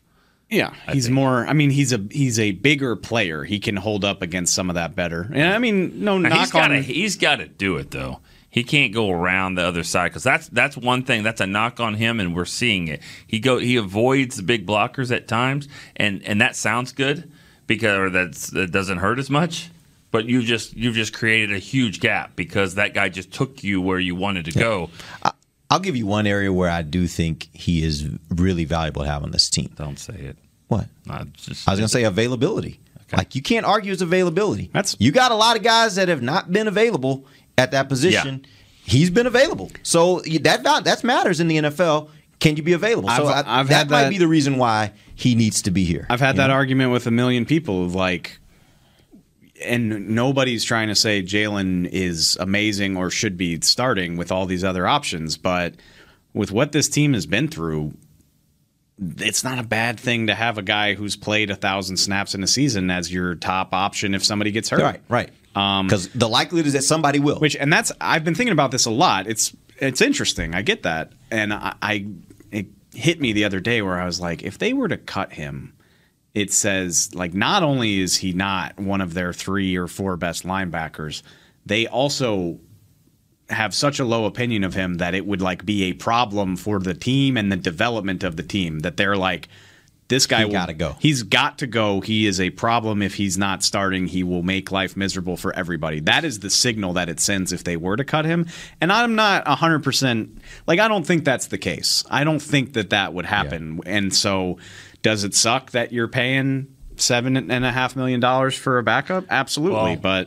C: Yeah, he's more. I mean, he's a he's a bigger player. He can hold up against some of that better. And I mean, no
D: Now,
C: knock
D: he's gotta,
C: on.
D: He's got to do it though. He can't go around the other side because that's that's one thing. That's a knock on him, and we're seeing it. He go he avoids the big blockers at times, and and that sounds good because or that's that doesn't hurt as much. But you just you've just created a huge gap because that guy just took you where you wanted to go.
B: I'll give you one area where I do think he is really valuable to have on this team.
D: Don't say it.
B: What?
D: I, just,
B: I was going to say availability. Like you can't argue his availability. That's you got a lot of guys that have not been available at that position. He's been available, so that that matters in the NFL. Can you be available? so
C: I've-
B: I-
C: I've
B: that
C: had
B: might be the reason why he needs to be here.
C: I've had that
B: know?
C: argument with a million people. of Like, and nobody's trying to say Jaylon is amazing or should be starting with all these other options, but with what this team has been through, it's not a bad thing to have a guy who's played a thousand snaps in a season as your top option if somebody gets hurt.
B: Right, right. Um, because the likelihood is that somebody will.
C: Which and that's I've been thinking about this a lot. It's it's interesting. I get that, and I, I it hit me the other day where I was like, if they were to cut him, it says like not only is he not one of their three or four best linebackers, they also have such a low opinion of him that it would like be a problem for the team and the development of the team that they're like this guy
B: He gotta go.
C: He's got to go. He is a problem if he's not starting. He will make life miserable for everybody. That is the signal that it sends if they were to cut him. And I'm not 100% like I don't think that's the case. I don't think that that would happen. And so does it suck that you're paying seven and a half million dollars for a backup? Absolutely.
D: Well,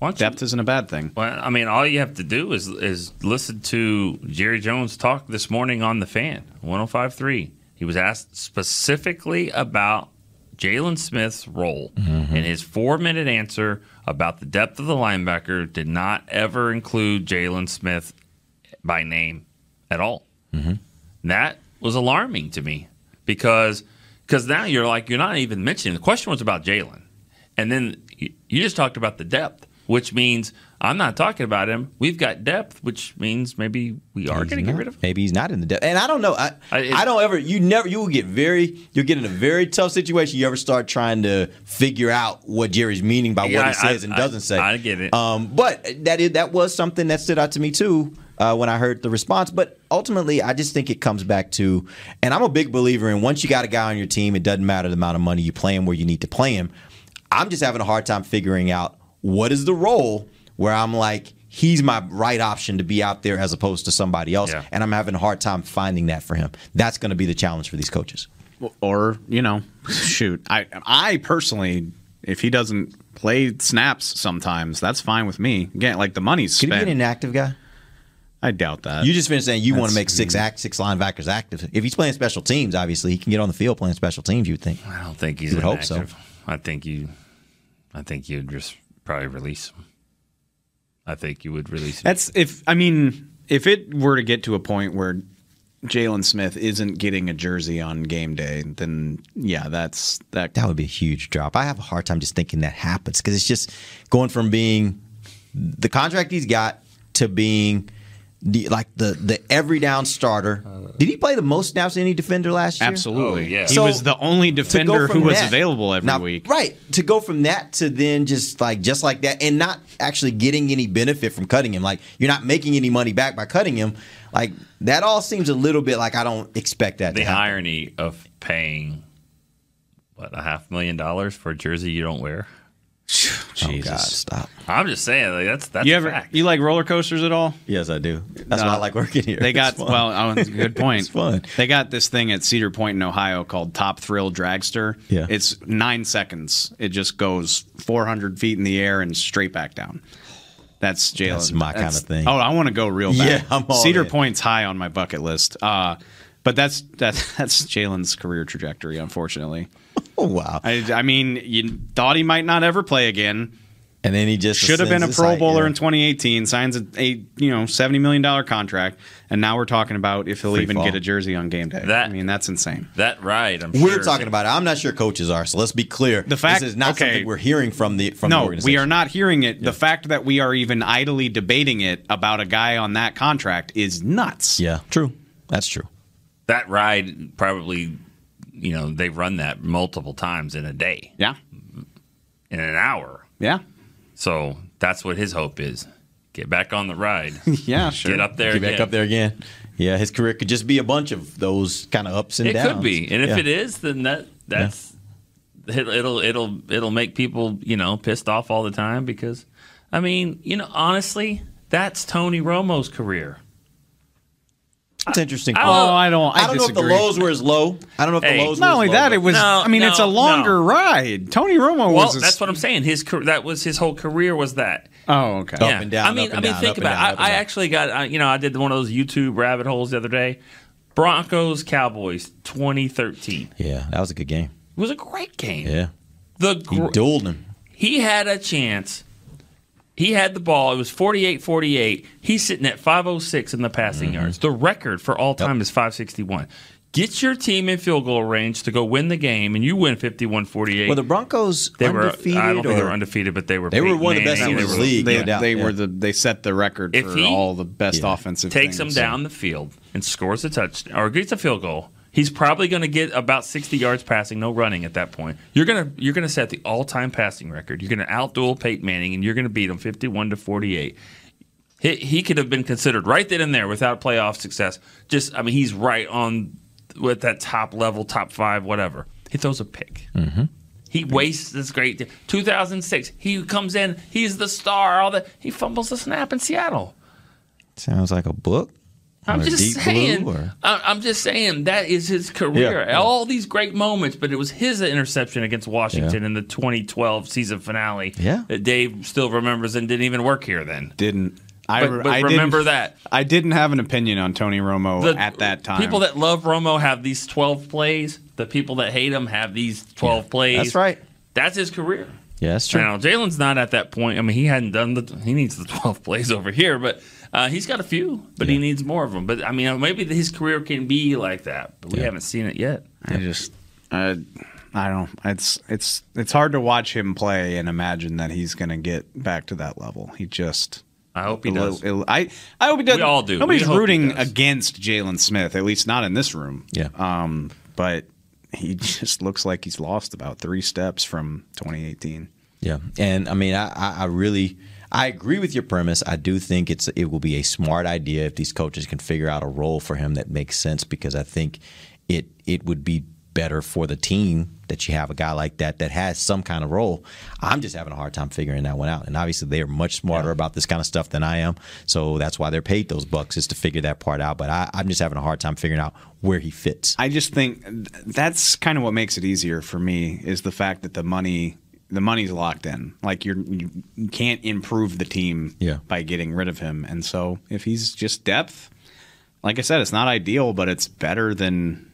C: but depth isn't a bad thing.
D: Well, I mean, all you have to do is is listen to Jerry Jones talk this morning on the Fan 105.3. He was asked specifically about Jaylon Smith's role,
B: Mm-hmm.
D: and his four minute answer about the depth of the linebacker did not ever include Jaylon Smith by name at all.
B: Mm-hmm.
D: That was alarming to me because because now you're like you're not even mentioning the question was about Jaylon, and then you you just talked about the depth, which means I'm not talking about him. We've got depth, which means maybe we are going to get rid of him.
B: Maybe he's not in the depth. And I don't know. I,
D: I-
B: I don't ever. You never. You will get very. You'll get in a very tough situation. You ever start trying to figure out what Jerry's meaning by
D: Yeah,
B: what
D: I-
B: he says
D: I-
B: and
D: I-
B: doesn't say.
D: I get it.
B: Um, but that is that was something that stood out to me too uh, when I heard the response. But ultimately, I just think it comes back to, and I'm a big believer in once you got a guy on your team, it doesn't matter the amount of money you play him where you need to play him. I'm just having a hard time figuring out what is the role where I'm like. He's my right option to be out there as opposed to somebody else,
D: Yeah.
B: and I'm having a hard time finding that for him. That's going to be the challenge for these coaches.
C: or you know, shoot, I I personally, if he doesn't play snaps sometimes, that's fine with me. Again, like the money's
B: Could he
C: spent.
B: be an inactive guy?
C: I doubt that.
B: You just finished saying you want to make six act six linebackers active. If he's playing special teams, obviously he can get on the field playing special teams. You would think.
D: I don't think he's
B: You would hope so.
D: I think you, I think you'd just probably release him. I think you would release him.
C: That's if I mean if it were to get to a point where Jaylon Smith isn't getting a jersey on game day, then yeah, that's that.
B: That would be a huge drop. I have a hard time just thinking that happens because it's just going from being the contract he's got to being the like the the every down starter. Did he play the most snaps of any defender last year?
C: Absolutely.
D: Oh, yeah.
C: He was the only defender who was
B: that-
C: available every
B: Now,
C: week.
B: Right. To go from that to then just like just like that and not actually getting any benefit from cutting him. Like you're not making any money back by cutting him. Like that all seems a little bit like I don't expect that
D: the
B: to
D: irony of paying what a half million dollars for a jersey you don't wear.
B: Oh God, stop.
D: I'm just saying like, that's that's
C: you
D: a
C: ever
D: fact.
C: you like roller coasters at all?
B: Yes, I do. That's
C: No.
B: why I like working here.
C: They got
B: It's
C: well. Oh, that's a good point.
B: It's fun.
C: They got this thing at Cedar Point in Ohio called Top Thrill Dragster.
B: Yeah.
C: it's nine seconds. It just goes 400 feet in the air and straight back down. That's Jaylon.
B: That's my kinda thing.
C: Oh, I want to go real bad.
B: Yeah, I'm all
C: Cedar
B: in.
C: Point's high on my bucket list. Uh, but that's that's that's Jaylon's career trajectory. Unfortunately.
B: Oh wow.
C: I, I mean, you thought he might not ever play again.
B: And then he just
C: Should have been a Pro
B: this
C: Bowler
B: yeah.
C: in 2018. Signs a, a you know seventy million dollar contract, and now we're talking about if he'll
B: Free
C: even
B: fall.
C: get a jersey on game day.
D: That-
C: I mean, that's insane.
D: that ride. I'm
B: We're
D: sure
B: talking about it. I'm not sure coaches are. So let's be clear.
C: The fact-
B: this is not
C: okay.
B: something we're hearing from the from the
C: no,
B: organization.
C: we are not hearing it. The fact that we are even idly debating it about a guy on that contract is nuts.
B: Yeah, true. That's true.
D: that ride probably you know they run that multiple times in a day.
C: Yeah,
D: in an hour.
C: Yeah.
D: So that's what his hope is. Get back on the ride.
C: yeah, sure.
D: Get up there.
B: Get
D: again.
B: back up there again. Yeah, his career could just be a bunch of those kind of ups and
D: It
B: downs.
D: It could be, and if
B: Yeah.
D: it is, then that that's it, it'll it'll it'll make people you know pissed off all the time because, I mean, you know, honestly, that's Tony Romo's career.
B: It's interesting.
D: I-
C: Oh, I don't. I,
B: I don't know if the lows were as low. I don't know if
D: Hey,
B: the lows
C: Not
B: were
C: only
B: as low,
C: Not
B: only that,
C: it was.
D: No,
C: I mean, it's a longer
D: no.
C: ride. Tony Romo
D: Well,
C: was. a-
D: that's what I'm saying. His car- that was his whole career was that.
C: Oh, okay.
B: Up and down,
D: I mean,
B: up and
D: I mean,
B: down,
D: think about.
B: down,
D: it. I, I actually got. Uh, you know, I did one of those YouTube rabbit holes the other day. Broncos Cowboys 2013.
B: Yeah, that was a good game.
D: It was a great game.
B: Yeah,
D: The
B: he
D: gr-
B: dueled him.
D: he had a chance. He had the ball. It was 48-48. He's sitting at 506 in the passing
B: Mm-hmm.
D: yards. The record for all time is 561. Get your team in field goal range to go win the game, and you win 51-48.
B: Were the Broncos
D: they were,
B: undefeated?
D: I don't think they
B: or-
D: were undefeated, but they were
B: They were one of the best
D: Manning,
B: in the league.
C: They,
B: no
C: they
B: yeah.
C: were the. They set the record
D: If
C: for all the best
B: Yeah.
C: offensive.
D: takes
C: things,
D: him
C: so.
D: down the field and scores a touchdown or gets a field goal, he's probably going to get about 60 yards passing, no running at that point. You're going to you're going to set the all-time passing record. You're going to outduel Peyton Manning and you're going to beat him 51 to 48. He, he could have been considered right then and there without playoff success. Just I mean he's right on with that top level, top 5 whatever. He throws a pick.
B: Mm-hmm.
D: He wastes this great 2006. He comes in, he's the star, all that. He fumbles the snap in Seattle.
B: Sounds like a book.
D: I'm just saying.
B: Blue,
D: I- I'm just saying that is his career.
B: Yeah.
D: All these great moments, but it was his interception against Washington in the 2012 season finale.
B: Yeah.
D: that Dave still remembers and didn't even work here then.
C: Didn't. I,
D: But- but
C: I
D: remember that.
C: I didn't have an opinion on Tony Romo
D: The-
C: at that time.
D: People that love Romo have these 12 plays. The people that hate him have these 12 plays.
B: That's right.
D: That's his career.
B: Yeah, that's true.
D: Now Jaylon's not at that point. I mean, he hadn't done the. He needs the 12 plays over here, but uh, he's got a few. But he needs more of them. But I mean, maybe his career can be like that. But we haven't seen it yet.
C: I just, I, I don't. It's it's it's hard to watch him play and imagine that he's going to get back to that level. He just.
D: I hope he does.
C: it'll- I I hope he does.
D: We all do.
C: Nobody's
D: We hope he
C: rooting against Jaylon Smith, at least not in this room.
B: Yeah.
C: Um, but he just looks like he's lost about three steps from 2018.
B: Yeah, and I mean, I, I, really, I agree with your premise. I do think it's it will be a smart idea if these coaches can figure out a role for him that makes sense because I think it it would be better for the team that you have a guy like that that has some kind of role. I'm just having a hard time figuring that one out, and obviously they are much smarter about this kind of stuff than I am. So that's why they're paid those bucks is to figure that part out. But I, I'm just having a hard time figuring out where he fits.
C: I just think that's kind of what makes it easier for me is the fact that the money the money's locked in. Like you're you can't improve the team
B: Yeah.
C: by getting rid of him. And so if he's just depth, like I said, it's not ideal, but it's better than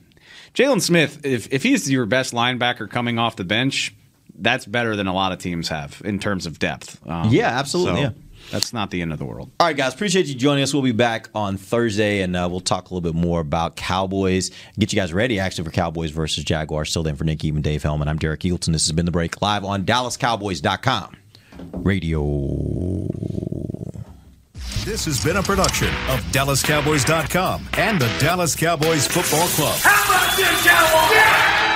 C: Jaylon Smith. If if he's your best linebacker coming off the bench, that's better than a lot of teams have in terms of depth. Um,
B: Yeah, absolutely,
C: so
B: yeah.
C: That's not the end of the world.
B: All right, guys, appreciate you joining us. We'll be back on Thursday, and uh, we'll talk a little bit more about Cowboys. Get you guys ready, actually, for Cowboys versus Jaguars. Still then for Nick Eatman, Dave Helman. I'm Derek Eagleton. This has been The Break live on DallasCowboys.com radio.
A: This has been a production of DallasCowboys.com and the Dallas Cowboys Football Club.
H: How about this, Cowboys? Yeah!